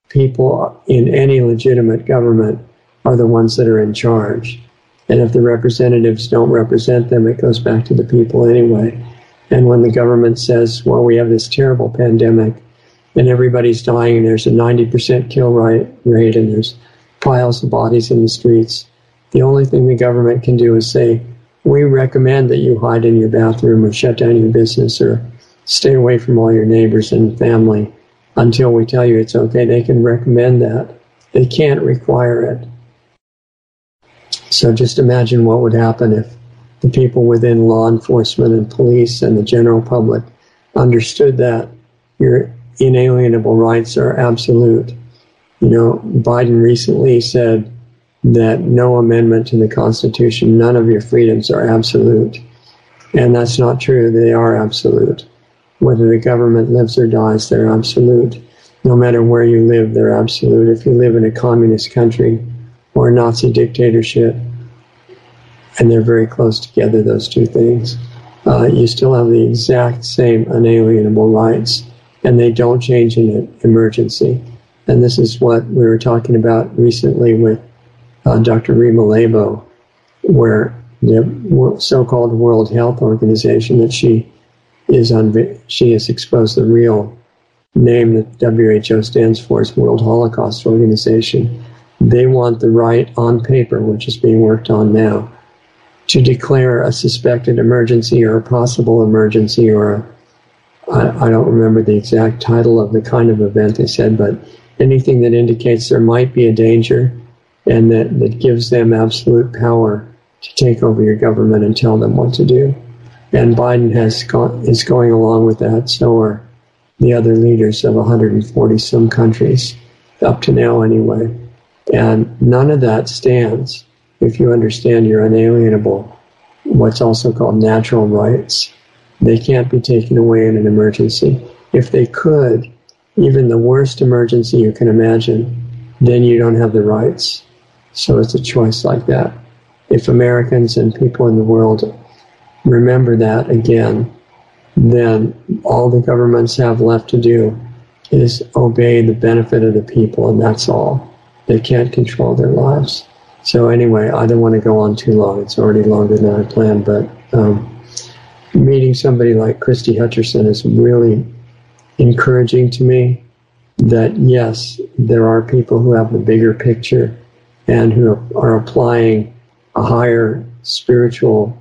People in any legitimate government are the ones that are in charge. And if the representatives don't represent them, it goes back to the people anyway. And when the government says, well, we have this terrible pandemic and everybody's dying and there's a 90% kill rate and there's piles of bodies in the streets, the only thing the government can do is say, we recommend that you hide in your bathroom or shut down your business or stay away from all your neighbors and family until we tell you it's okay. They can recommend that. They can't require it. So just imagine what would happen if the people within law enforcement and police and the general public understood that your inalienable rights are absolute. You know, Biden recently said that no amendment to the Constitution, none of your freedoms are absolute. And that's not true. They are absolute. Whether the government lives or dies, they're absolute. No matter where you live, they're absolute. If you live in a communist country or a Nazi dictatorship, and they're very close together, those two things. Uh, you still have the exact same unalienable rights, and they don't change in an emergency. And this is what we were talking about recently with uh, Dr. Rima Laibow, where the so-called World Health Organization that she is on, she has exposed the real name that WHO stands for is World Holocaust Organization. They want the right on paper, which is being worked on now, to declare a suspected emergency or a possible emergency or a, I, I don't remember the exact title of the kind of event they said, but anything that indicates there might be a danger and that, that gives them absolute power to take over your government and tell them what to do. And Biden has gone, is going along with that. So are the other leaders of 140 some countries, up to now anyway. And none of that stands if you understand your unalienable, what's also called natural rights, they can't be taken away in an emergency. If they could, even the worst emergency you can imagine, then you don't have the rights. So it's a choice like that. If Americans and people in the world remember that again, then all the governments have left to do is obey the benefit of the people, and that's all. They can't control their lives. So anyway, I don't want to go on too long. It's already longer than I planned, but um, meeting somebody like Christie Hutcherson is really encouraging to me that yes, there are people who have the bigger picture and who are applying a higher spiritual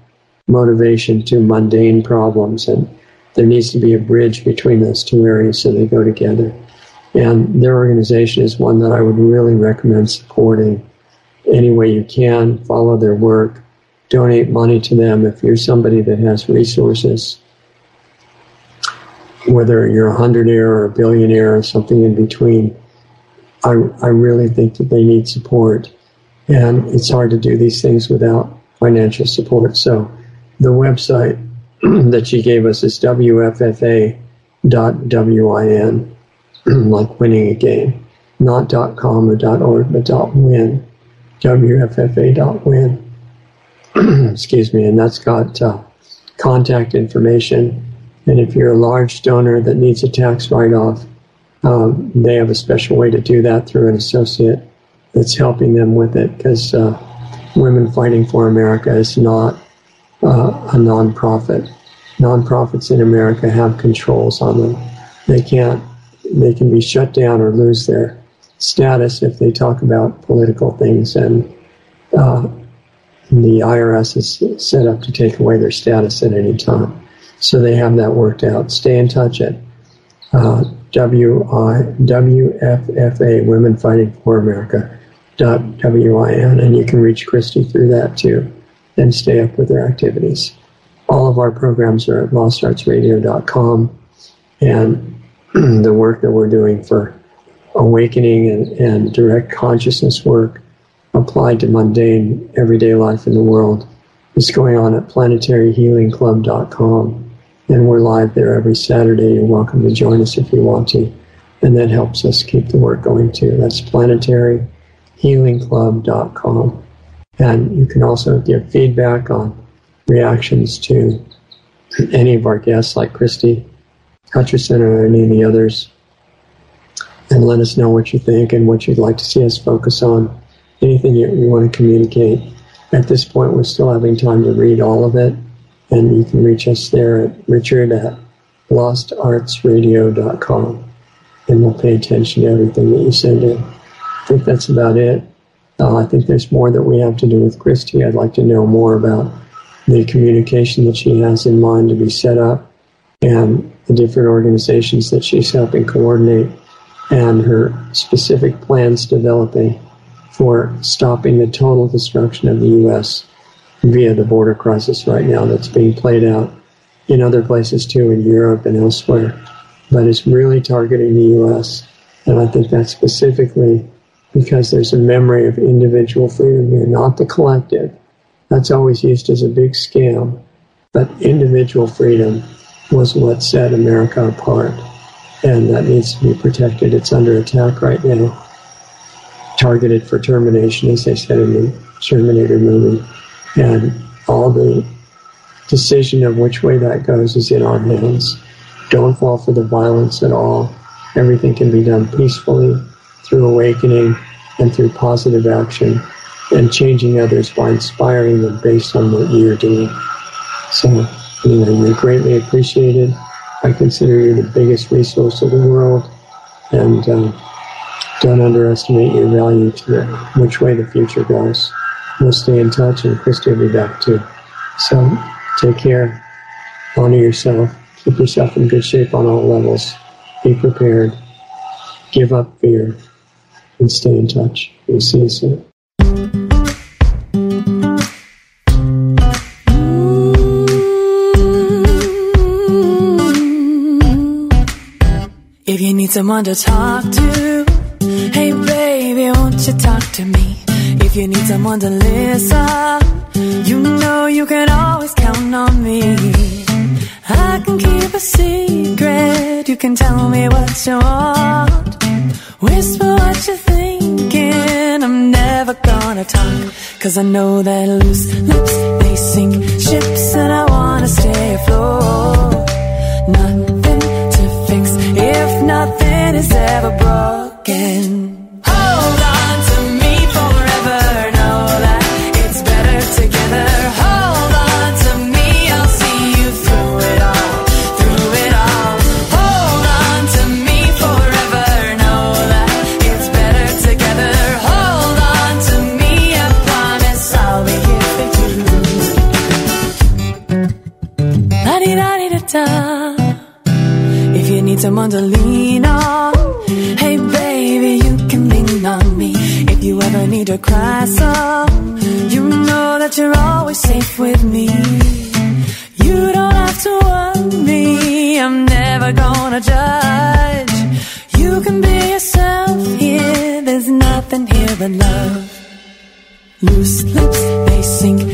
motivation to mundane problems. And there needs to be a bridge between those two areas so they go together. And their organization is one that I would really recommend supporting any way you can. Follow their work, donate money to them if you're somebody that has resources. Whether you're a hundredaire or a billionaire or something in between, I, I really think that they need support. And it's hard to do these things without financial support. So the website that she gave us is wffa.win, like winning a game, not .com or .org, but .win, wffa.win. Excuse me, and that's got uh, contact information. And if you're a large donor that needs a tax write-off, um, they have a special way to do that through an associate that's helping them with it because uh, Women Fighting for America is not uh, a nonprofit. Nonprofits in America have controls on them. They can't, they can be shut down or lose their status if they talk about political things, and uh, the IRS is set up to take away their status at any time. So they have that worked out. Stay in touch at uh, WFFA, Women Fighting for America, dot .win, and you can reach Christie through that too and stay up with their activities. All of our programs are at lostartsradio.com, and the work that we're doing for awakening and, and direct consciousness work applied to mundane everyday life in the world is going on at planetaryhealingclub.com. And we're live there every Saturday. You're welcome to join us if you want to. And that helps us keep the work going too. That's planetaryhealingclub.com. And you can also give feedback on reactions to any of our guests, like Christie Hutcherson or any of the others. And let us know what you think and what you'd like to see us focus on. Anything you, you want to communicate. At this point, we're still having time to read all of it. And you can reach us there at richard at lostartsradio.com. And we'll pay attention to everything that you send in. I think that's about it. Uh, I think there's more that we have to do with Christie. I'd like to know more about the communication that she has in mind to be set up and the different organizations that she's helping coordinate and her specific plans developing for stopping the total destruction of the U.S. via the border crisis right now that's being played out in other places too, in Europe and elsewhere, but it's really targeting the U.S. And I think that's specifically because there's a memory of individual freedom here, not the collective. That's always used as a big scam. But individual freedom was what set America apart. And that needs to be protected. It's under attack right now. Targeted for termination, as they said in the Terminator movie. And all the decision of which way that goes is in our hands. Don't fall for the violence at all. Everything can be done peacefully through awakening and through positive action and changing others by inspiring them based on what you're doing. So, anyway, you're greatly appreciated. I consider you the biggest resource of the world, and um, don't underestimate your value to the, which way the future goes. We'll stay in touch, and Christie will be back too. So, take care, honor yourself, keep yourself in good shape on all levels, be prepared, give up fear and stay in touch. We'll see you soon. Someone to talk to, hey baby, won't you talk to me? If you need someone to listen, you know you can always count on me. I can keep a secret, you can tell me what you want. Whisper what you're thinking. I'm never gonna talk. Cause I know that loose lips, they sink ships, and I wanna stay afloat. If is ever broken. Hold on to me forever. Know that it's better together. Hold on to me, I'll see you through it all, through it all. Hold on to me forever. Know that it's better together. Hold on to me, I promise I'll be here for you. La di da di da da. If you need someone to lean to cry some, you know that you're always safe with me. You don't have to want me, I'm never gonna judge. You can be yourself here, there's nothing here but love. Loose lips, they sink